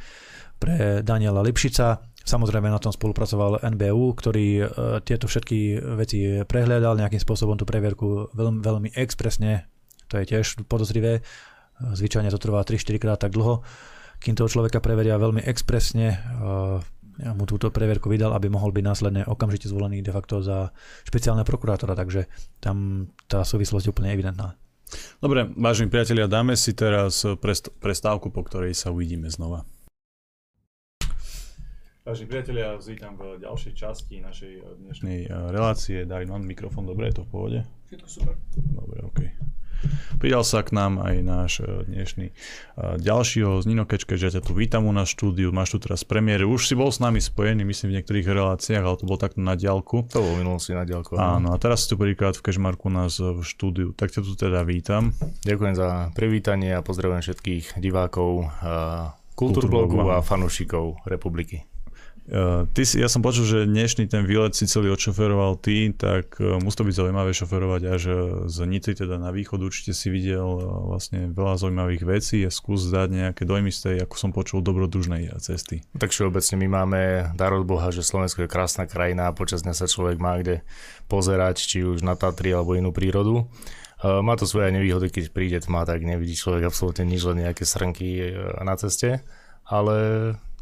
pre Daniela Lipšica. Samozrejme na tom spolupracoval NBU, ktorý uh, tieto všetky veci prehľadal nejakým spôsobom tú previerku veľmi, veľmi expresne, to je tiež podozrivé, Zvyčajne to trvá 3-4 krát tak dlho, kým toho človeka preveria veľmi expresne. Ja mu túto preverku vydal, aby mohol byť následne okamžite zvolený de facto za špeciálne prokurátora, takže tam tá súvislosť je úplne evidentná. Dobre, vážení priatelia, dáme si teraz prestávku, po ktorej sa uvidíme znova. Vážení priatelia, vítam v ďalšej časti našej dnešnej eh, relácie. David, mám mikrofón, dobre, je to v pohode? Všetko super. Dobre, okej. Okay. Pridal sa k nám aj náš e, dnešný e, ďalší host Nino Kečke, že ťa tu vítam u nás štúdiu, máš tu teraz premiéry. Už si bol s nami spojený, myslím, v niektorých reláciách, ale to bol takto na diálku. To bol minulosti na diálku. Áno, a teraz si tu prvýkrát v Kešmarku u nás v štúdiu, tak ťa tu teda vítam. Ďakujem za privítanie a pozdravujem všetkých divákov Kultúrblogu a fanúšikov republiky. Uh, ty si, ja som počul, že dnešný ten výlet si celý odšoferoval ty, tak uh, musí to byť zaujímavé šoferovať až uh, z Nitry teda na východ. Určite si videl vlastne veľa zaujímavých vecí a skús dať nejaké dojmy z tej, ako som počul, dobrodružnej cesty. Tak všeobecne my máme dar od Boha, že Slovensko je krásna krajina a počas dňa sa človek má kde pozerať, či už na Tatry alebo inú prírodu. Má to svoje nevýhody, keď príde tma, tak nevidí človek absolútne nič, len nejaké srnky na ceste. Ale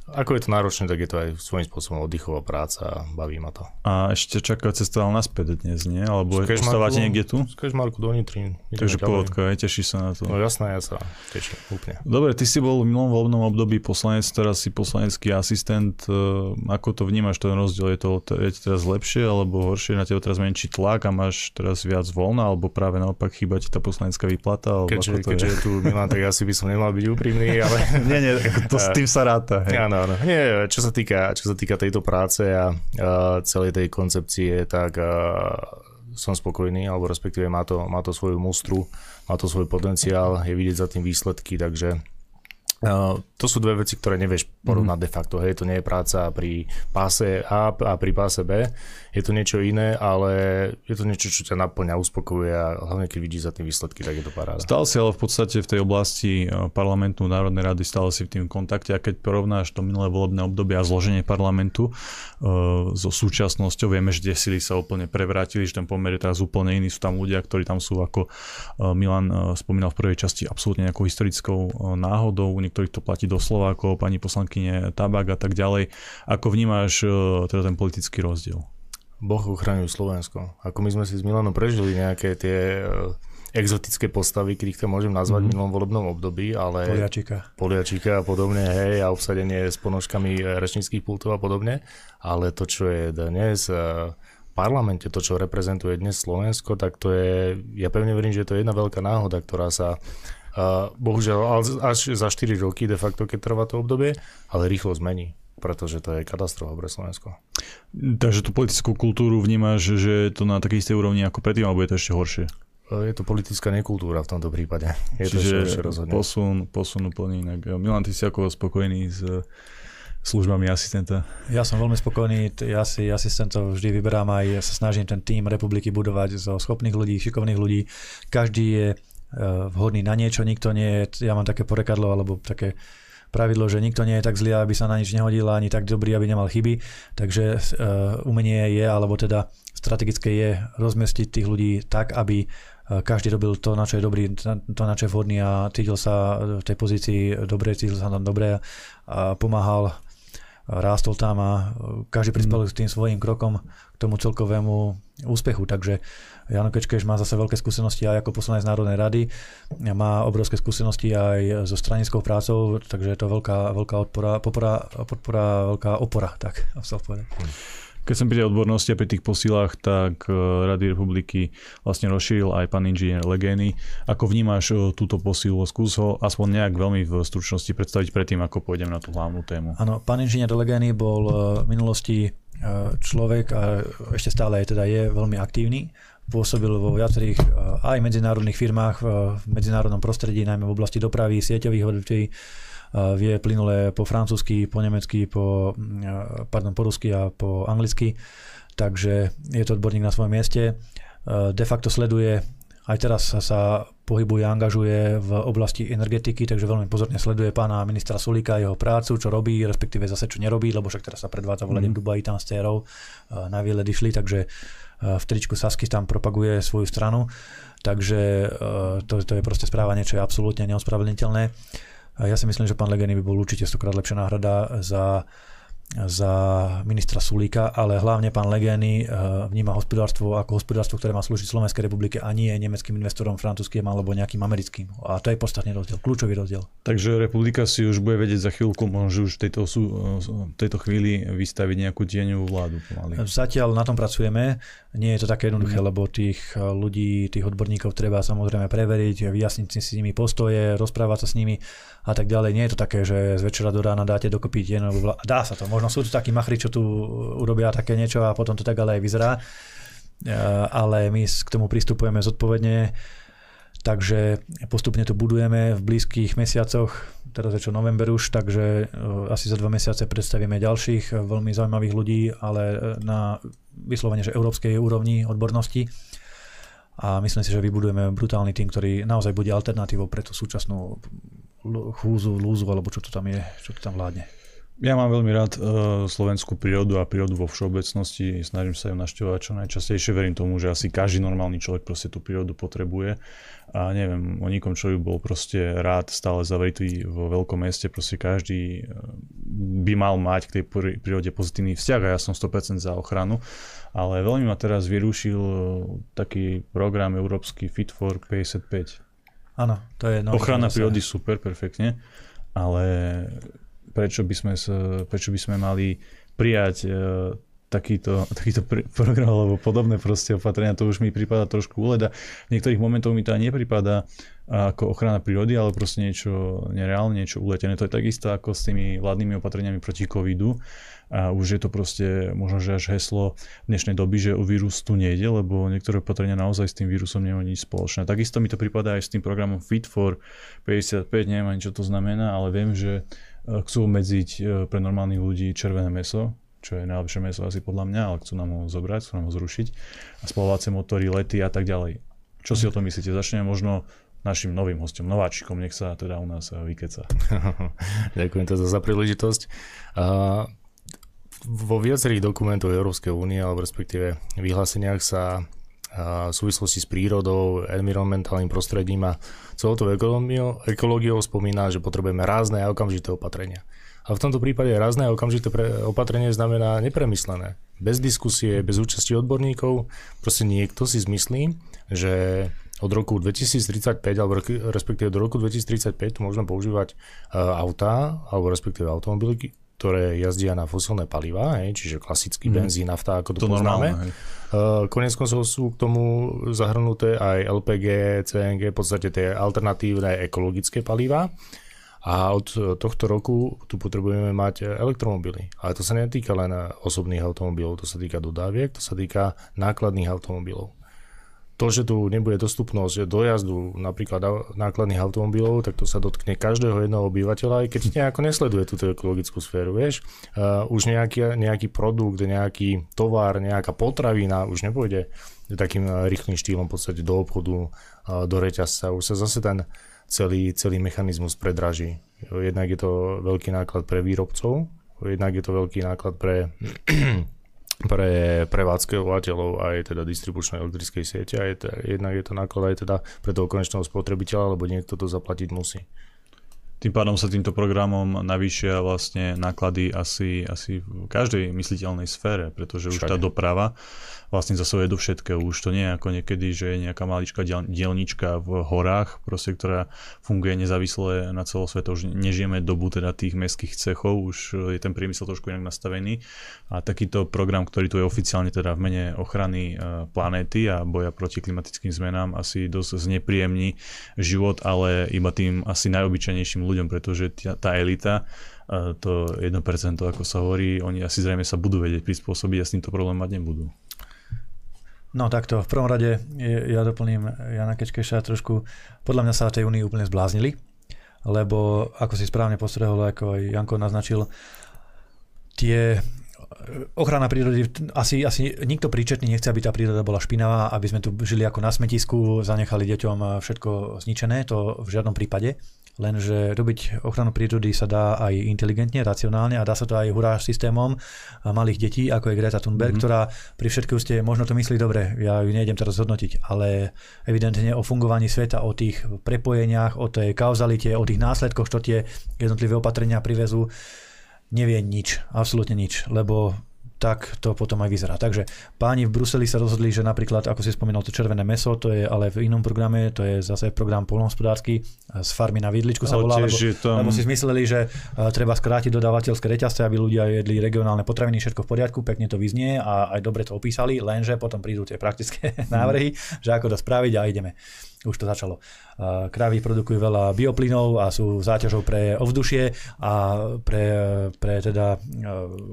ako je to náročné, tak je to aj svojím spôsobom oddychová práca a baví ma to. A ešte čaká cesta naspäť dnes, nie? Alebo ostávate niekde tu? Z Kežmarku do Nitrín. Takže pohodka, aj tešíš sa na to. No jasné, ja sa teším úplne. Dobre, ty si bol v minulom voľbnom období poslanec, teraz si poslanecký asistent. E, ako to vnímaš, ten rozdiel? Je to je to teraz lepšie alebo horšie? Na teba teraz menší tlak a máš teraz viac voľna? Alebo práve naopak chýba ti tá poslanecká výplata? Keďže, keďže je tu Milan, tak asi by som nemal byť úprimný, ale... nie, nie, to s tým sa ráta. Hej. Áno, áno. Nie, čo sa týka, čo sa týka tejto práce a, a celej tej koncepcie, tak a, som spokojný, alebo respektíve má to, má to svoju mustru, má to svoj potenciál, je vidieť za tým výsledky, takže Uh, to sú dve veci, ktoré nevieš porovnať mm. de facto. Hej, to nie je práca pri páse A a pri páse B. Je to niečo iné, ale je to niečo, čo ťa naplňa, uspokojuje a hlavne keď vidíš za tým výsledky, tak je to paráda. Stále si ale v podstate v tej oblasti e, parlamentu Národnej rady stále si v tým kontakte a keď porovnáš to minulé volebné obdobie a zloženie parlamentu uh, so súčasnosťou, vieme, že tie sily sa úplne prevrátili, že ten pomer je teraz úplne iný. Sú tam ľudia, ktorí tam sú, ako uh, Milan spomínal v prvej časti, absolútne nejakou historickou náhodou niektorých to platí doslova ako pani poslankyne Tabak a tak ďalej. Ako vnímaš e, teda ten politický rozdiel? Boh uchraňuj Slovensko. Ako my sme si s Milanom prežili nejaké tie e, exotické postavy, keď ich to môžem nazvať mm. v minulom volebnom období, ale... Poliačika. Poliačika a podobne, hej, a obsadenie s ponožkami rečníckých pultov a podobne. Ale to, čo je dnes e, v parlamente, to, čo reprezentuje dnes Slovensko, tak to je, ja pevne verím, že to je jedna veľká náhoda, ktorá sa Uh, bohužiaľ, až za 4 roky de facto, keď trvá to obdobie, ale rýchlo zmení pretože to je katastrofa pre Slovensko. Takže tú politickú kultúru vnímaš, že je to na takej istej úrovni ako predtým, alebo je to ešte horšie? Je to politická nekultúra v tomto prípade. Je Čiže to ešte rozhodne. Posun, posun úplne inak. Milan, ty si ako spokojný s službami asistenta? Ja som veľmi spokojný, ja si asistentov vždy vyberám aj ja sa snažím ten tým republiky budovať zo schopných ľudí, šikovných ľudí. Každý je Eh, vhodný na niečo, nikto nie je, ja mám také porekadlo alebo také pravidlo, že nikto nie je tak zlý, aby sa na nič nehodil, ani tak dobrý, aby nemal chyby. Takže uh, umenie je, alebo teda strategické je rozmestiť tých ľudí tak, aby uh, každý robil to, na čo je dobrý, to, na čo je vhodný a cítil sa v tej pozícii dobre, cítil sa tam dobre a pomáhal rástol tam a každý prispel s tým svojím krokom k tomu celkovému úspechu. Takže Jano Kečkeš má zase veľké skúsenosti aj ako poslanec Národnej rady, má obrovské skúsenosti aj so stranickou prácou, takže je to veľká, veľká odpora, podpora, podpora, veľká opora, tak sa povedať. Keď som pri tej odbornosti a pri tých posílach, tak e, Rady republiky vlastne rozšíril aj pán inžinier Legény. Ako vnímaš e, túto posilu? Skús ho aspoň nejak veľmi v stručnosti predstaviť predtým, ako pôjdem na tú hlavnú tému. Áno, pán inžinier Legény bol e, v minulosti človek a ešte stále je, teda je veľmi aktívny. Pôsobil vo viacerých aj medzinárodných firmách v medzinárodnom prostredí, najmä v oblasti dopravy, sieťových odvetví vie plynule po francúzsky, po nemecky, po, mm, pardon, po rusky a po anglicky, takže je to odborník na svojom mieste. De facto sleduje, aj teraz sa pohybuje, angažuje v oblasti energetiky, takže veľmi pozorne sleduje pána ministra Sulika, jeho prácu, čo robí, respektíve zase čo nerobí, lebo však teraz sa predvádza volenie mm. v Dubaji tam s térou, na výledy šli, takže v tričku Sasky tam propaguje svoju stranu, takže to, to je proste správanie, čo je absolútne neospravedlniteľné. Ja si myslím, že pán Legeny by bol určite stokrát lepšia náhrada za za ministra Sulíka, ale hlavne pán Legény eh, vníma hospodárstvo ako hospodárstvo, ktoré má slúžiť Slovenskej republike a nie nemeckým investorom, francúzským alebo nejakým americkým. A to je podstatný rozdiel, kľúčový rozdiel. Takže republika si už bude vedieť za chvíľku, možno už v tejto, v tejto chvíli vystaviť nejakú tieňovú vládu. Pomaly. Zatiaľ na tom pracujeme. Nie je to také jednoduché, mm. lebo tých eh, ľudí, tých odborníkov treba samozrejme preveriť, vyjasniť si s nimi postoje, rozprávať sa s nimi a tak ďalej. Nie je to také, že z večera do rána dáte dokopy tieňovú vládu. Dá sa to, Možno sú tu takí machri, čo tu urobia také niečo a potom to tak ale aj vyzerá. Ale my k tomu pristupujeme zodpovedne, takže postupne to budujeme v blízkych mesiacoch, teraz je čo november už, takže e, asi za dva mesiace predstavíme ďalších veľmi zaujímavých ľudí, ale na vyslovene, že európskej úrovni odbornosti a myslím si, že vybudujeme brutálny tým, ktorý naozaj bude alternatívou pre tú súčasnú chúzu, lúzu, alebo čo to tam je, čo to tam vládne. Ja mám veľmi rád uh, slovenskú prírodu a prírodu vo všeobecnosti. Snažím sa ju naštevovať čo najčastejšie. Verím tomu, že asi každý normálny človek proste tú prírodu potrebuje. A neviem o nikom, čo by bol proste rád stále zavretý vo veľkom meste. Proste každý e, by mal mať k tej prírode pozitívny vzťah a ja som 100% za ochranu. Ale veľmi ma teraz vyrušil e, taký program európsky Fit for 55. Áno, to je Ochrana prírody super, perfektne, ale prečo by sme, prečo by sme mali prijať e, takýto, takýto pr- program alebo podobné proste opatrenia, to už mi prípada trošku úleda. V niektorých momentoch mi to aj nepripada ako ochrana prírody, ale proste niečo nereálne, niečo uletené. To je takisto ako s tými vládnymi opatreniami proti covidu. A už je to proste možno, že až heslo dnešnej doby, že o vírus tu nejde, lebo niektoré opatrenia naozaj s tým vírusom nemajú nič spoločné. Takisto mi to prípada aj s tým programom Fit for 55, neviem ani čo to znamená, ale viem, že chcú obmedziť eh, pre normálnych ľudí červené meso, čo je najlepšie meso asi podľa mňa, ale chcú nám ho zobrať, chcú nám ho zrušiť a spalovacie motory, lety a tak ďalej. Čo si o tom myslíte? Začneme možno našim novým hostom, nováčikom, nech sa teda u nás eh, vykeca. Ďakujem teda za príležitosť. Uh, vo viacerých dokumentoch Európskej únie, alebo respektíve vyhláseniach sa v súvislosti s prírodou, environmentálnym prostredím a celou ekológiou, ekológiou spomína, že potrebujeme rázne a okamžité opatrenia. A v tomto prípade rázne a okamžité opatrenie znamená nepremyslené. Bez diskusie, bez účasti odborníkov, proste niekto si zmyslí, že od roku 2035, alebo respektíve do roku 2035 môžeme používať uh, autá, alebo respektíve automobily, ktoré jazdia na fosilné paliva, hej, čiže klasický mm. benzín, nafta, ako to, to poznáme. Normálne, uh, konec koncov sú k tomu zahrnuté aj LPG, CNG, v podstate tie alternatívne ekologické paliva. A od tohto roku tu potrebujeme mať elektromobily. Ale to sa netýka len osobných automobilov, to sa týka dodáviek, to sa týka nákladných automobilov to, že tu nebude dostupnosť dojazdu napríklad nákladných automobilov, tak to sa dotkne každého jedného obyvateľa, aj keď nejako nesleduje túto ekologickú sféru, vieš. Uh, už nejaký, nejaký produkt, nejaký tovar, nejaká potravina už nepôjde takým rýchlým štýlom v podstate do obchodu, uh, do reťazca. Už sa zase ten celý, celý mechanizmus predraží. Jednak je to veľký náklad pre výrobcov, jednak je to veľký náklad pre pre prevádzkovateľov aj teda distribučnej elektrickej siete a je, jednak je to náklad aj teda pre toho konečného spotrebiteľa, lebo niekto to zaplatiť musí. Tým pádom sa týmto programom navýšia vlastne náklady asi, asi v každej mysliteľnej sfére, pretože už tá doprava vlastne zasahuje do všetkého. Už to nie je ako niekedy, že je nejaká maličká dielnička v horách, proste, ktorá funguje nezávisle na celosvete. Už nežijeme dobu teda tých mestských cechov, už je ten priemysel trošku inak nastavený. A takýto program, ktorý tu je oficiálne teda v mene ochrany e, planéty a boja proti klimatickým zmenám, asi dosť znepríjemní život, ale iba tým asi najobyčajnejším ľuďom, pretože tá elita e, to 1%, ako sa hovorí, oni asi zrejme sa budú vedieť prispôsobiť a s týmto problém mať nebudú. No takto, v prvom rade ja doplním Jana Kečkeša trošku, podľa mňa sa tej únii úplne zbláznili, lebo ako si správne postrehol, ako aj Janko naznačil, tie ochrana prírody, asi, asi nikto príčetný nechce, aby tá príroda bola špinavá, aby sme tu žili ako na smetisku, zanechali deťom všetko zničené, to v žiadnom prípade. Lenže robiť ochranu prírody sa dá aj inteligentne, racionálne a dá sa to aj hurá systémom malých detí, ako je Greta Thunberg, mm-hmm. ktorá pri všetkej úste možno to myslí dobre, ja ju nejdem teraz zhodnotiť, ale evidentne o fungovaní sveta, o tých prepojeniach, o tej kauzalite, o tých následkoch, čo tie jednotlivé opatrenia privezú, nevie nič, absolútne nič, lebo tak to potom aj vyzerá. Takže páni v Bruseli sa rozhodli, že napríklad, ako si spomínal, to červené meso, to je ale v inom programe, to je zase program polnohospodársky, z farmy na vidličku sa volá, lebo, tam... lebo si mysleli, že uh, treba skrátiť dodávateľské reťazce, aby ľudia jedli regionálne potraviny, všetko v poriadku, pekne to vyznie a aj dobre to opísali, lenže potom prídu tie praktické návrhy, že ako to spraviť a ideme už to začalo. Kravy produkujú veľa bioplynov a sú záťažou pre ovzdušie a pre, pre teda e,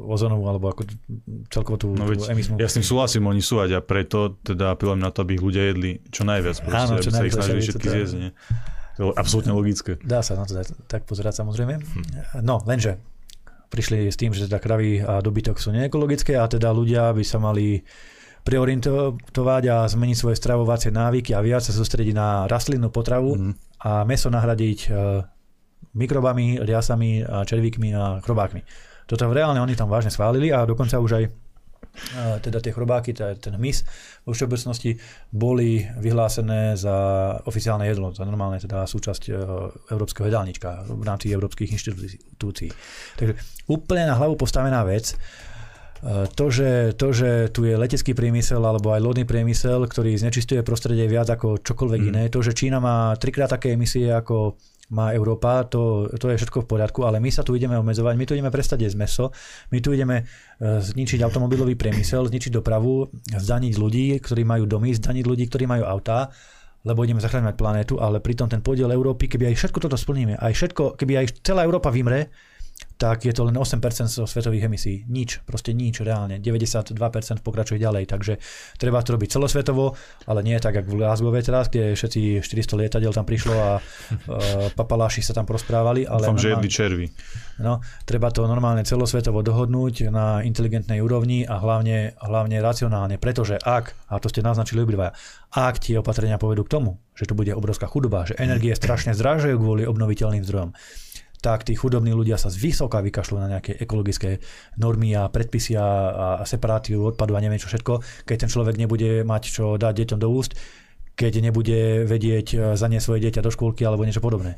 ozonovú alebo ako celkovo tú, no tú emisnú. Ja s tým súhlasím, oni sú a preto teda apelujem na to, aby ich ľudia jedli čo najviac. Proste, Áno, čo aby najviac, sa ich snažili všetky zjesť. Nie? To je absolútne logické. Dá sa na to tak pozerať samozrejme. Hm. No, lenže prišli s tým, že teda kravy a dobytok sú neekologické a teda ľudia by sa mali preorientovať a zmeniť svoje stravovacie návyky a viac sa sústrediť na rastlinnú potravu mm. a meso nahradiť e, mikrobami, riasami, červíkmi a chrobákmi. Toto reálne oni tam vážne schválili a dokonca už aj e, teda tie chrobáky, ten hmyz vo všeobecnosti boli vyhlásené za oficiálne jedlo, za normálne teda súčasť e, európskeho jedálnička v rámci európskych inštitúcií. Takže úplne na hlavu postavená vec, to že, to, že tu je letecký priemysel alebo aj lodný priemysel, ktorý znečistuje prostredie viac ako čokoľvek mm. iné, to, že Čína má trikrát také emisie ako má Európa, to, to je všetko v poriadku, ale my sa tu ideme obmedzovať, my tu ideme prestať jesť meso, my tu ideme e, zničiť automobilový priemysel, zničiť dopravu, zdaniť ľudí, ktorí majú domy, zdaniť ľudí, ktorí majú autá, lebo ideme zachráňovať planétu, ale pritom ten podiel Európy, keby aj všetko toto splníme, aj všetko, keby aj celá Európa vymre, tak je to len 8% zo svetových emisí. Nič, proste nič reálne. 92% pokračuje ďalej, takže treba to robiť celosvetovo, ale nie tak, ako v Glasgow teraz, kde všetci 400 lietadiel tam prišlo a uh, papaláši sa tam prosprávali. Ale Dúfam, že jedli červy. No, treba to normálne celosvetovo dohodnúť na inteligentnej úrovni a hlavne, hlavne racionálne, pretože ak, a to ste naznačili obidvaja, ak tie opatrenia povedú k tomu, že tu bude obrovská chudoba, že energie strašne zdražujú kvôli obnoviteľným zdrojom, tak tí chudobní ľudia sa zvysoka vykašľú na nejaké ekologické normy a predpisy a, a separáciu odpadu a neviem čo všetko, keď ten človek nebude mať čo dať deťom do úst, keď nebude vedieť e, zaniesť svoje dieťa do škôlky alebo niečo podobné.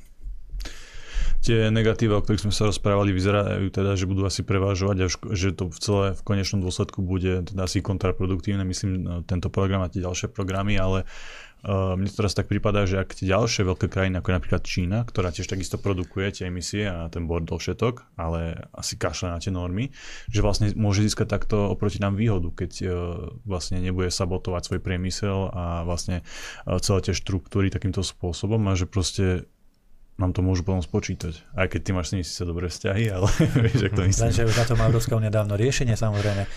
Tie negatíva, o ktorých sme sa rozprávali, vyzerajú teda, že budú asi prevážovať a že to v celé v konečnom dôsledku bude teda asi kontraproduktívne, myslím, e, tento program a tie ďalšie programy, ale Uh, mne to teraz tak prípada, že ak tie ďalšie veľké krajiny, ako napríklad Čína, ktorá tiež takisto produkuje tie emisie a ten bordel všetok, ale asi kašle na tie normy, že vlastne môže získať takto oproti nám výhodu, keď uh, vlastne nebude sabotovať svoj priemysel a vlastne uh, celé tie štruktúry takýmto spôsobom a že proste nám to môžu potom spočítať. Aj keď ty máš s nimi síce dobré vzťahy, ale vieš, ak to myslím. Lenže už na to má Európska únia dávno riešenie samozrejme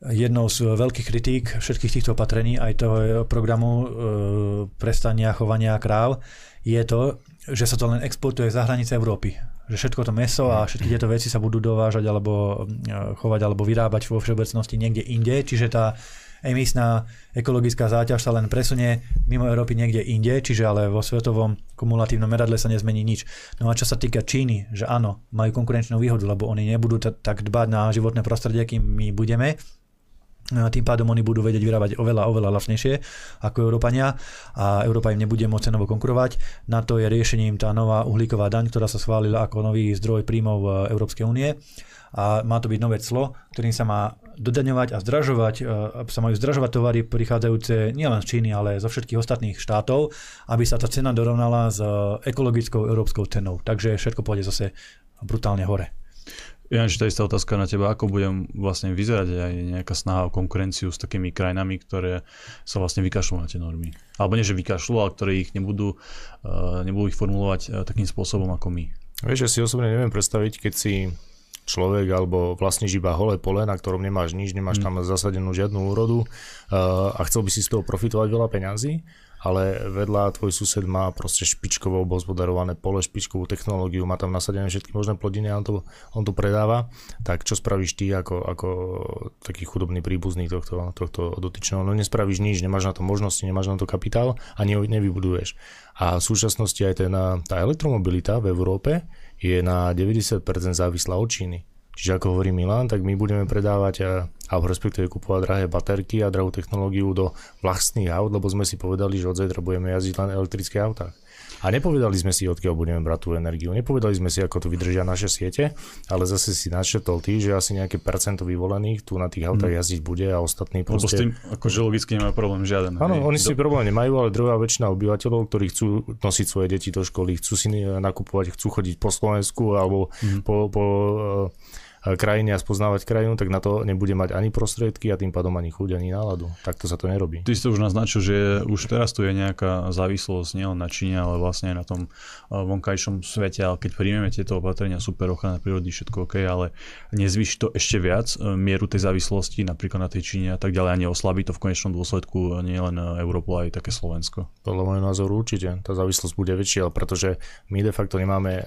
jednou z veľkých kritík všetkých týchto opatrení aj toho programu e, prestania chovania kráv je to, že sa to len exportuje za hranice Európy. Že všetko to meso a všetky tieto veci sa budú dovážať alebo e, chovať alebo vyrábať vo všeobecnosti niekde inde, čiže tá emisná ekologická záťaž sa len presunie mimo Európy niekde inde, čiže ale vo svetovom kumulatívnom meradle sa nezmení nič. No a čo sa týka Číny, že áno, majú konkurenčnú výhodu, lebo oni nebudú t- tak dbať na životné prostredie, kým my budeme, tým pádom oni budú vedieť vyrábať oveľa, oveľa lacnejšie ako Európania a Európa im nebude môcť cenovo konkurovať. Na to je riešením tá nová uhlíková daň, ktorá sa schválila ako nový zdroj príjmov Európskej únie a má to byť nové clo, ktorým sa má dodaňovať a zdražovať, e, sa majú zdražovať tovary prichádzajúce nielen z Číny, ale zo všetkých ostatných štátov, aby sa tá cena dorovnala s ekologickou európskou cenou. Takže všetko pôjde zase brutálne hore. Ja tá istá otázka na teba, ako budem vlastne vyzerať aj nejaká snaha o konkurenciu s takými krajinami, ktoré sa vlastne vykašľú na tie normy. Alebo nie, že vykašľú, ale ktoré ich nebudú, uh, nebudú ich formulovať takým spôsobom ako my. Vieš, ja si osobne neviem predstaviť, keď si človek alebo vlastníš iba holé pole, na ktorom nemáš nič, nemáš mm. tam zasadenú žiadnu úrodu uh, a chcel by si z toho profitovať veľa peňazí, ale vedľa tvoj sused má proste špičkovo obhospodarované pole, špičkovú technológiu, má tam nasadené všetky možné plodiny a on to, on to predáva, tak čo spravíš ty ako, ako taký chudobný príbuzný tohto, tohto dotyčného? No nespravíš nič, nemáš na to možnosti, nemáš na to kapitál a ne, nevybuduješ. A v súčasnosti aj ten, tá elektromobilita v Európe je na 90% závislá od Číny. Čiže ako hovorí Milan, tak my budeme predávať, a, alebo respektíve kupovať drahé baterky a drahú technológiu do vlastných aut, lebo sme si povedali, že od zajtra budeme jazdiť len elektrické autách. A nepovedali sme si, odkiaľ budeme brať tú energiu. Nepovedali sme si, ako to vydržia naše siete, ale zase si načetol ty, že asi nejaké percento vyvolených tu na tých autách hmm. jazdiť bude a ostatní proste... Lebo s tým akože logicky nemajú problém žiaden. Áno, oni si Do... problém nemajú, ale druhá väčšina obyvateľov, ktorí chcú nosiť svoje deti do školy, chcú si nakupovať, chcú chodiť po Slovensku alebo hmm. po, po krajiny a spoznávať krajinu, tak na to nebude mať ani prostriedky a tým pádom ani chuť, ani náladu. Takto sa to nerobí. Ty si to už naznačil, že už teraz tu je nejaká závislosť nielen na Číne, ale vlastne aj na tom vonkajšom svete, ale keď príjmeme tieto opatrenia, super ochrana prírody, všetko OK, ale nezvyši to ešte viac e, mieru tej závislosti napríklad na tej Číne a tak ďalej a neoslabí to v konečnom dôsledku nielen Európu, ale aj také Slovensko. Podľa môjho názoru určite. Tá závislosť bude väčšia, pretože my de facto nemáme e,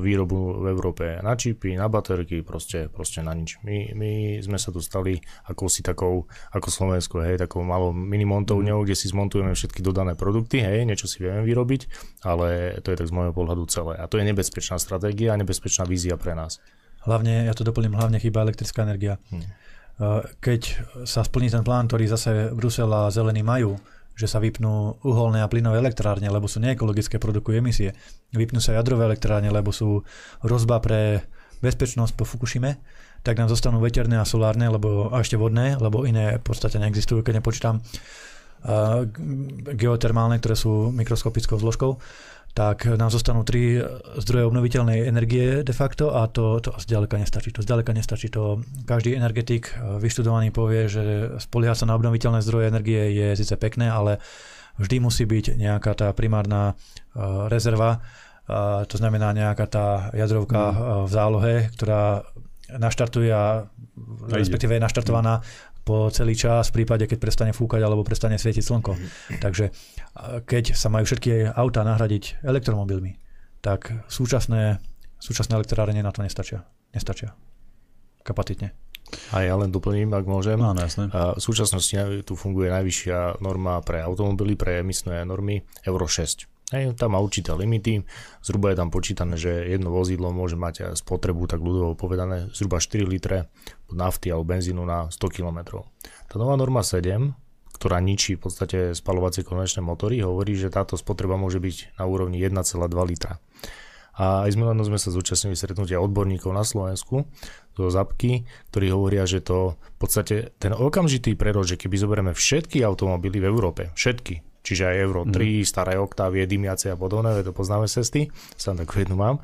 výrobu v Európe na čipy, na baterky, proste, proste na nič. My, my sme sa tu stali ako si takou, ako Slovensko, hej, takou malou mini montovňou, mm. kde si zmontujeme všetky dodané produkty, hej, niečo si vieme vyrobiť, ale to je tak z môjho pohľadu celé. A to je nebezpečná stratégia a nebezpečná vízia pre nás. Hlavne, ja to doplním, hlavne chýba elektrická energia. Hmm. Keď sa splní ten plán, ktorý zase Brusel a Zelení majú, že sa vypnú uholné a plynové elektrárne, lebo sú neekologické, produkujú emisie. Vypnú sa jadrové elektrárne, lebo sú rozba pre bezpečnosť po Fukushime, tak nám zostanú veterné a solárne, lebo, a ešte vodné, lebo iné v podstate neexistujú, keď nepočítam geotermálne, ktoré sú mikroskopickou zložkou tak nám zostanú tri zdroje obnoviteľnej energie de facto a to, to zďaleka nestačí. To zďaleka nestačí. To každý energetik vyštudovaný povie, že spoliehať sa na obnoviteľné zdroje energie je síce pekné, ale vždy musí byť nejaká tá primárna rezerva to znamená nejaká tá jadrovka mm. v zálohe, ktorá naštartuje a respektíve je naštartovaná po celý čas v prípade, keď prestane fúkať alebo prestane svietiť slnko. Takže keď sa majú všetky auta nahradiť elektromobilmi, tak súčasné, súčasné elektrárne na to nestačia. Nestačia kapacitne. A ja len doplním, ak môžem. Áno, jasné. V súčasnosti tu funguje najvyššia norma pre automobily, pre emisné normy Euro 6. Hej, tam má určité limity, zhruba je tam počítané, že jedno vozidlo môže mať spotrebu, tak ľudovo povedané, zhruba 4 litre nafty alebo benzínu na 100 km. Tá nová norma 7, ktorá ničí v podstate spalovacie konvenčné motory, hovorí, že táto spotreba môže byť na úrovni 1,2 litra. A aj s sme sa zúčastnili stretnutia odborníkov na Slovensku zo ZAPky, ktorí hovoria, že to v podstate ten okamžitý prerod, že keby zoberieme všetky automobily v Európe, všetky, čiže aj Euro 3, mm. staré oktávie, dymiace a podobné, to poznáme cesty, sám takú jednu mám.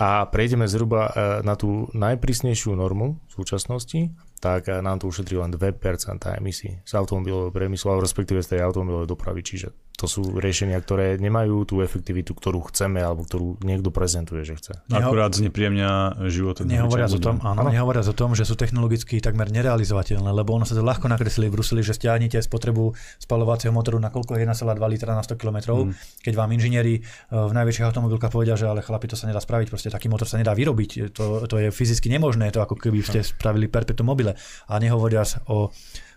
A prejdeme zhruba e, na tú najprísnejšiu normu v súčasnosti, tak e, nám to ušetrí len 2% emisí z automobilového priemyslu, alebo respektíve z tej automobilovej dopravy, čiže to sú riešenia, ktoré nemajú tú efektivitu, ktorú chceme alebo ktorú niekto prezentuje, že chce. Akurát znepríjemňa život. Nehovoriac o tom, áno, áno. nehovoriac o tom, že sú technologicky takmer nerealizovateľné, lebo ono sa to ľahko nakreslili v Bruseli, že stiahnete spotrebu spalovacieho motoru na koľko 1,2 litra na 100 km, mm. keď vám inžinieri eh, v najväčších automobilkách povedia, že ale chlapi to sa nedá spraviť, proste taký motor sa nedá vyrobiť, to, to je fyzicky nemožné, to ako keby ste spravili perpetuum mobile a nehovoriac o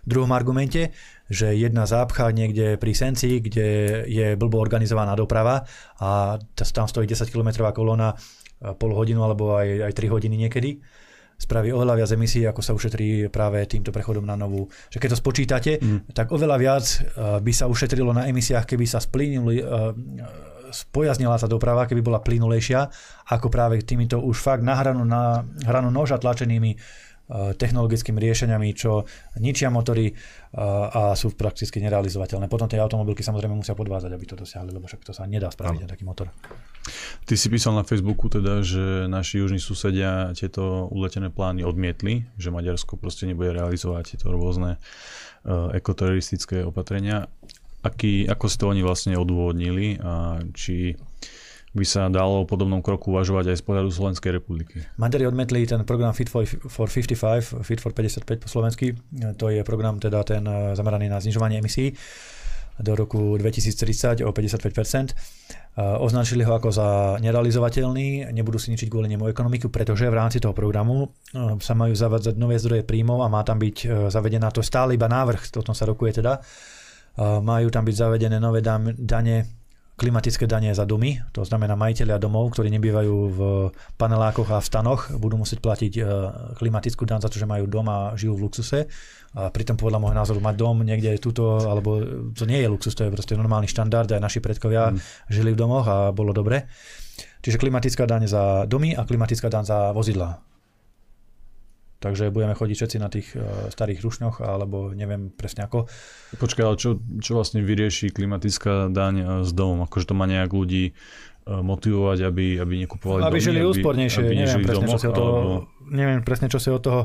druhom argumente, že jedna zápcha niekde pri Senci, kde je blbo organizovaná doprava a tam stojí 10 km kolóna pol hodinu alebo aj, aj 3 hodiny niekedy, spraví oveľa viac emisí, ako sa ušetrí práve týmto prechodom na novú. Že keď to spočítate, mm. tak oveľa viac uh, by sa ušetrilo na emisiách, keby sa splínili, uh, spojaznila tá doprava, keby bola plynulejšia, ako práve týmito už fakt na hranu, na hranu noža tlačenými technologickými riešeniami, čo ničia motory uh, a sú prakticky nerealizovateľné. Potom tie automobilky samozrejme musia podvázať, aby to dosiahli, lebo však to sa nedá spraviť na taký motor. Ty si písal na Facebooku teda, že naši južní susedia tieto uletené plány odmietli, že Maďarsko proste nebude realizovať tieto rôzne uh, ekoteroristické opatrenia. Aký, ako si to oni vlastne odôvodnili a či by sa dalo o podobnom kroku uvažovať aj z pohľadu Slovenskej republiky. Maďari odmetli ten program Fit for, for 55, Fit for 55 po slovensky. To je program teda ten eh, zameraný na znižovanie emisí do roku 2030 o 55%. Označili ho ako za nerealizovateľný, nebudú si ničiť kvôli nemu ekonomiku, pretože v rámci toho programu e, sa majú zavádzať nové zdroje príjmov a má tam byť zavedená, to stále iba návrh, o tom sa rokuje teda, majú tam byť zavedené nové dane klimatické danie za domy, to znamená majiteľia domov, ktorí nebývajú v panelákoch a v stanoch, budú musieť platiť e, klimatickú daň za to, že majú dom a žijú v luxuse. A pritom podľa môjho názoru mať dom niekde tuto, alebo to nie je luxus, to je proste normálny štandard, aj naši predkovia mm. žili v domoch a bolo dobre. Čiže klimatická daň za domy a klimatická daň za vozidla. Takže budeme chodiť všetci na tých uh, starých rušňoch, alebo neviem presne ako. Počkaj, ale čo, čo vlastne vyrieši klimatická daň uh, s domom? Akože to má nejak ľudí uh, motivovať, aby, aby nekupovali aby domy? Žili aby úspornejšie, aby, neviem, presne, domoch, čo si od toho, alebo... neviem presne, čo si od toho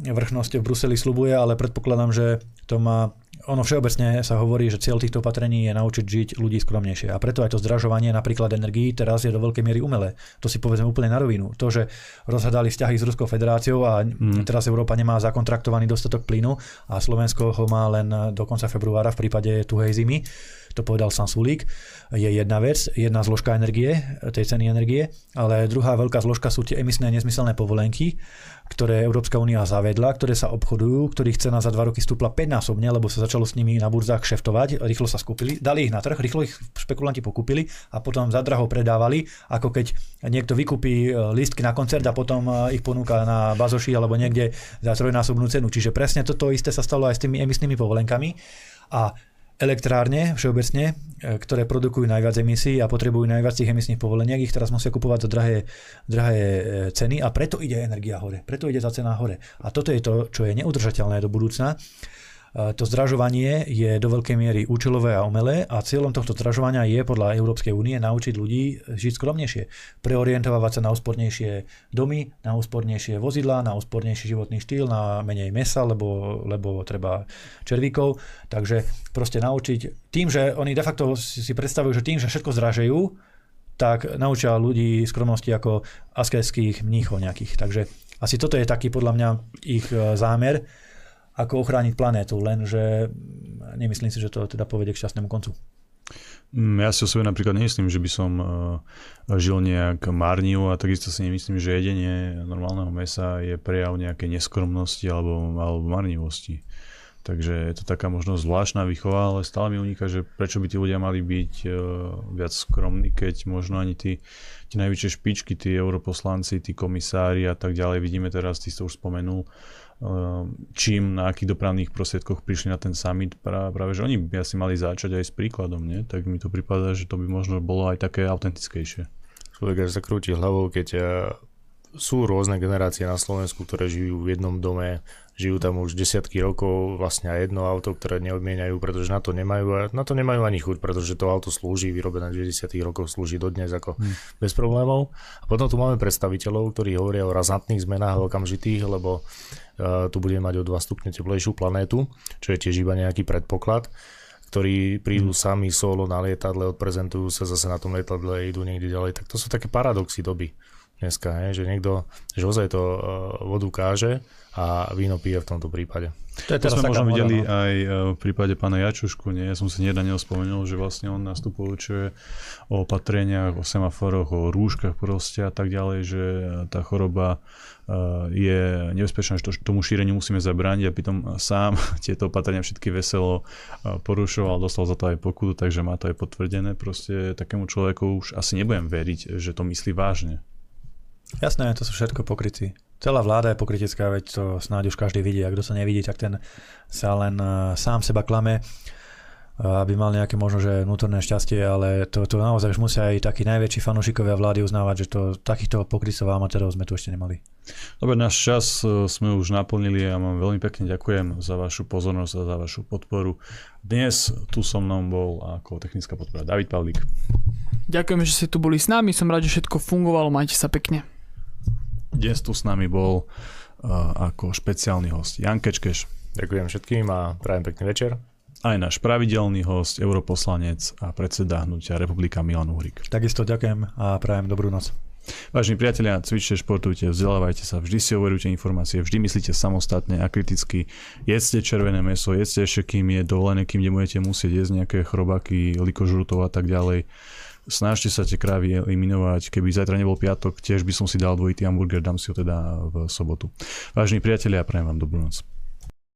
vrchnosti v Bruseli slubuje, ale predpokladám, že to má ono všeobecne sa hovorí, že cieľ týchto opatrení je naučiť žiť ľudí skromnejšie. A preto aj to zdražovanie napríklad energií teraz je do veľkej miery umelé. To si povedzme úplne na rovinu. To, že rozhadali vzťahy s Ruskou federáciou a mm. teraz Európa nemá zakontraktovaný dostatok plynu a Slovensko ho má len do konca februára v prípade tuhej zimy, to povedal sám Sulík, je jedna vec, jedna zložka energie, tej ceny energie, ale druhá veľká zložka sú tie emisné nezmyselné povolenky, ktoré Európska únia zavedla, ktoré sa obchodujú, ktorých cena za dva roky stúpla 5 násobne, lebo sa začalo s nimi na burzách šeftovať, rýchlo sa skúpili, dali ich na trh, rýchlo ich špekulanti pokúpili a potom za draho predávali, ako keď niekto vykúpi e, lístky na koncert a potom e, ich ponúka na bazoši alebo niekde za trojnásobnú cenu. Čiže presne toto isté sa stalo aj s tými emisnými povolenkami. A elektrárne všeobecne, e, ktoré produkujú najviac emisí a potrebujú najviac tých emisných povoleniek, ich teraz musia kupovať za drahé, drahé e, ceny a preto ide energia hore, preto ide za cena hore. A toto je to, čo je neudržateľné do budúcna to zdražovanie je do veľkej miery účelové a umelé a cieľom tohto zdražovania je podľa Európskej únie naučiť ľudí žiť skromnejšie, preorientovať sa na úspornejšie domy, na úspornejšie vozidlá, na úspornejší životný štýl, na menej mesa, lebo, lebo treba červíkov. Takže proste naučiť tým, že oni de facto si predstavujú, že tým, že všetko zdražejú, tak naučia ľudí skromnosti ako asketských mníchov nejakých. Takže asi toto je taký podľa mňa ich e, zámer ako ochrániť planétu, lenže nemyslím si, že to teda povedie k šťastnému koncu. Mm, ja si o sebe napríklad nemyslím, že by som uh, žil nejak márnivo a takisto si nemyslím, že jedenie normálneho mesa je prejav nejakej neskromnosti alebo, alebo marnivosti. Takže je to taká možno zvláštna výchova, ale stále mi uniká, že prečo by tí ľudia mali byť uh, viac skromní, keď možno ani tí, tí najväčšie špičky, tí europoslanci, tí komisári a tak ďalej, vidíme teraz, ty si to už spomenul, čím, na akých dopravných prostriedkoch prišli na ten summit, práve, že oni by asi mali začať aj s príkladom, nie? tak mi to prípada, že to by možno bolo aj také autentickejšie. Človek sa krúti hlavou, keď eh, sú rôzne generácie na Slovensku, ktoré žijú v jednom dome, žijú tam už desiatky rokov, vlastne aj jedno auto, ktoré neodmieniajú, pretože na to nemajú, na to nemajú ani chuť, pretože to auto slúži, vyrobené v 90 rokoch, slúži dodnes ako hmm. bez problémov. A potom tu máme predstaviteľov, ktorí hovoria o razantných zmenách okamžitých, lebo tu budeme mať o 2 stupne teplejšiu planétu, čo je tiež iba nejaký predpoklad ktorí prídu hmm. sami solo na lietadle, odprezentujú sa zase na tom lietadle, idú niekde ďalej. Tak to sú také paradoxy doby dneska, je, že niekto, že ozaj to uh, vodu káže a víno pije v tomto prípade. To, je to sme možno videli no. aj e, v prípade pána Jačušku, nie? Ja som si na spomenul, že vlastne on nás tu poučuje o opatreniach, o semaforoch, o rúškach proste a tak ďalej, že tá choroba e, je nebezpečná, že tomu šíreniu musíme zabrániť a pritom sám tieto opatrenia všetky veselo e, porušoval, dostal za to aj pokutu, takže má to aj potvrdené. Proste takému človeku už asi nebudem veriť, že to myslí vážne. Jasné, to sú všetko pokrytí. Celá vláda je pokrytecká, veď to snáď už každý vidí. A kto sa nevidí, tak ten sa len uh, sám seba klame aby mal nejaké možno, že vnútorné šťastie, ale to, to naozaj už musia aj takí najväčší fanúšikovia vlády uznávať, že to, takýchto pokrycov a amatérov sme tu ešte nemali. Dobre, náš čas e, sme už naplnili a vám veľmi pekne ďakujem za vašu pozornosť a za vašu podporu. Dnes tu so mnou bol ako technická podpora David Pavlík. Ďakujem, že ste tu boli s nami, som rád, že všetko fungovalo, majte sa pekne. Dnes tu s nami bol uh, ako špeciálny host Jan Kečkeš. Ďakujem všetkým a prajem pekný večer aj náš pravidelný host, europoslanec a predseda hnutia Republika Milan Uhrik. Takisto ďakujem a prajem dobrú noc. Vážení priatelia, cvičte, športujte, vzdelávajte sa, vždy si overujte informácie, vždy myslíte samostatne a kriticky. Jedzte červené meso, jedzte ešte, kým je dovolené, kým nebudete musieť jesť nejaké chrobaky, likožrutov a tak ďalej. Snažte sa tie krávy eliminovať. Keby zajtra nebol piatok, tiež by som si dal dvojitý hamburger, dám si ho teda v sobotu. Vážení priatelia, prajem vám dobrú noc.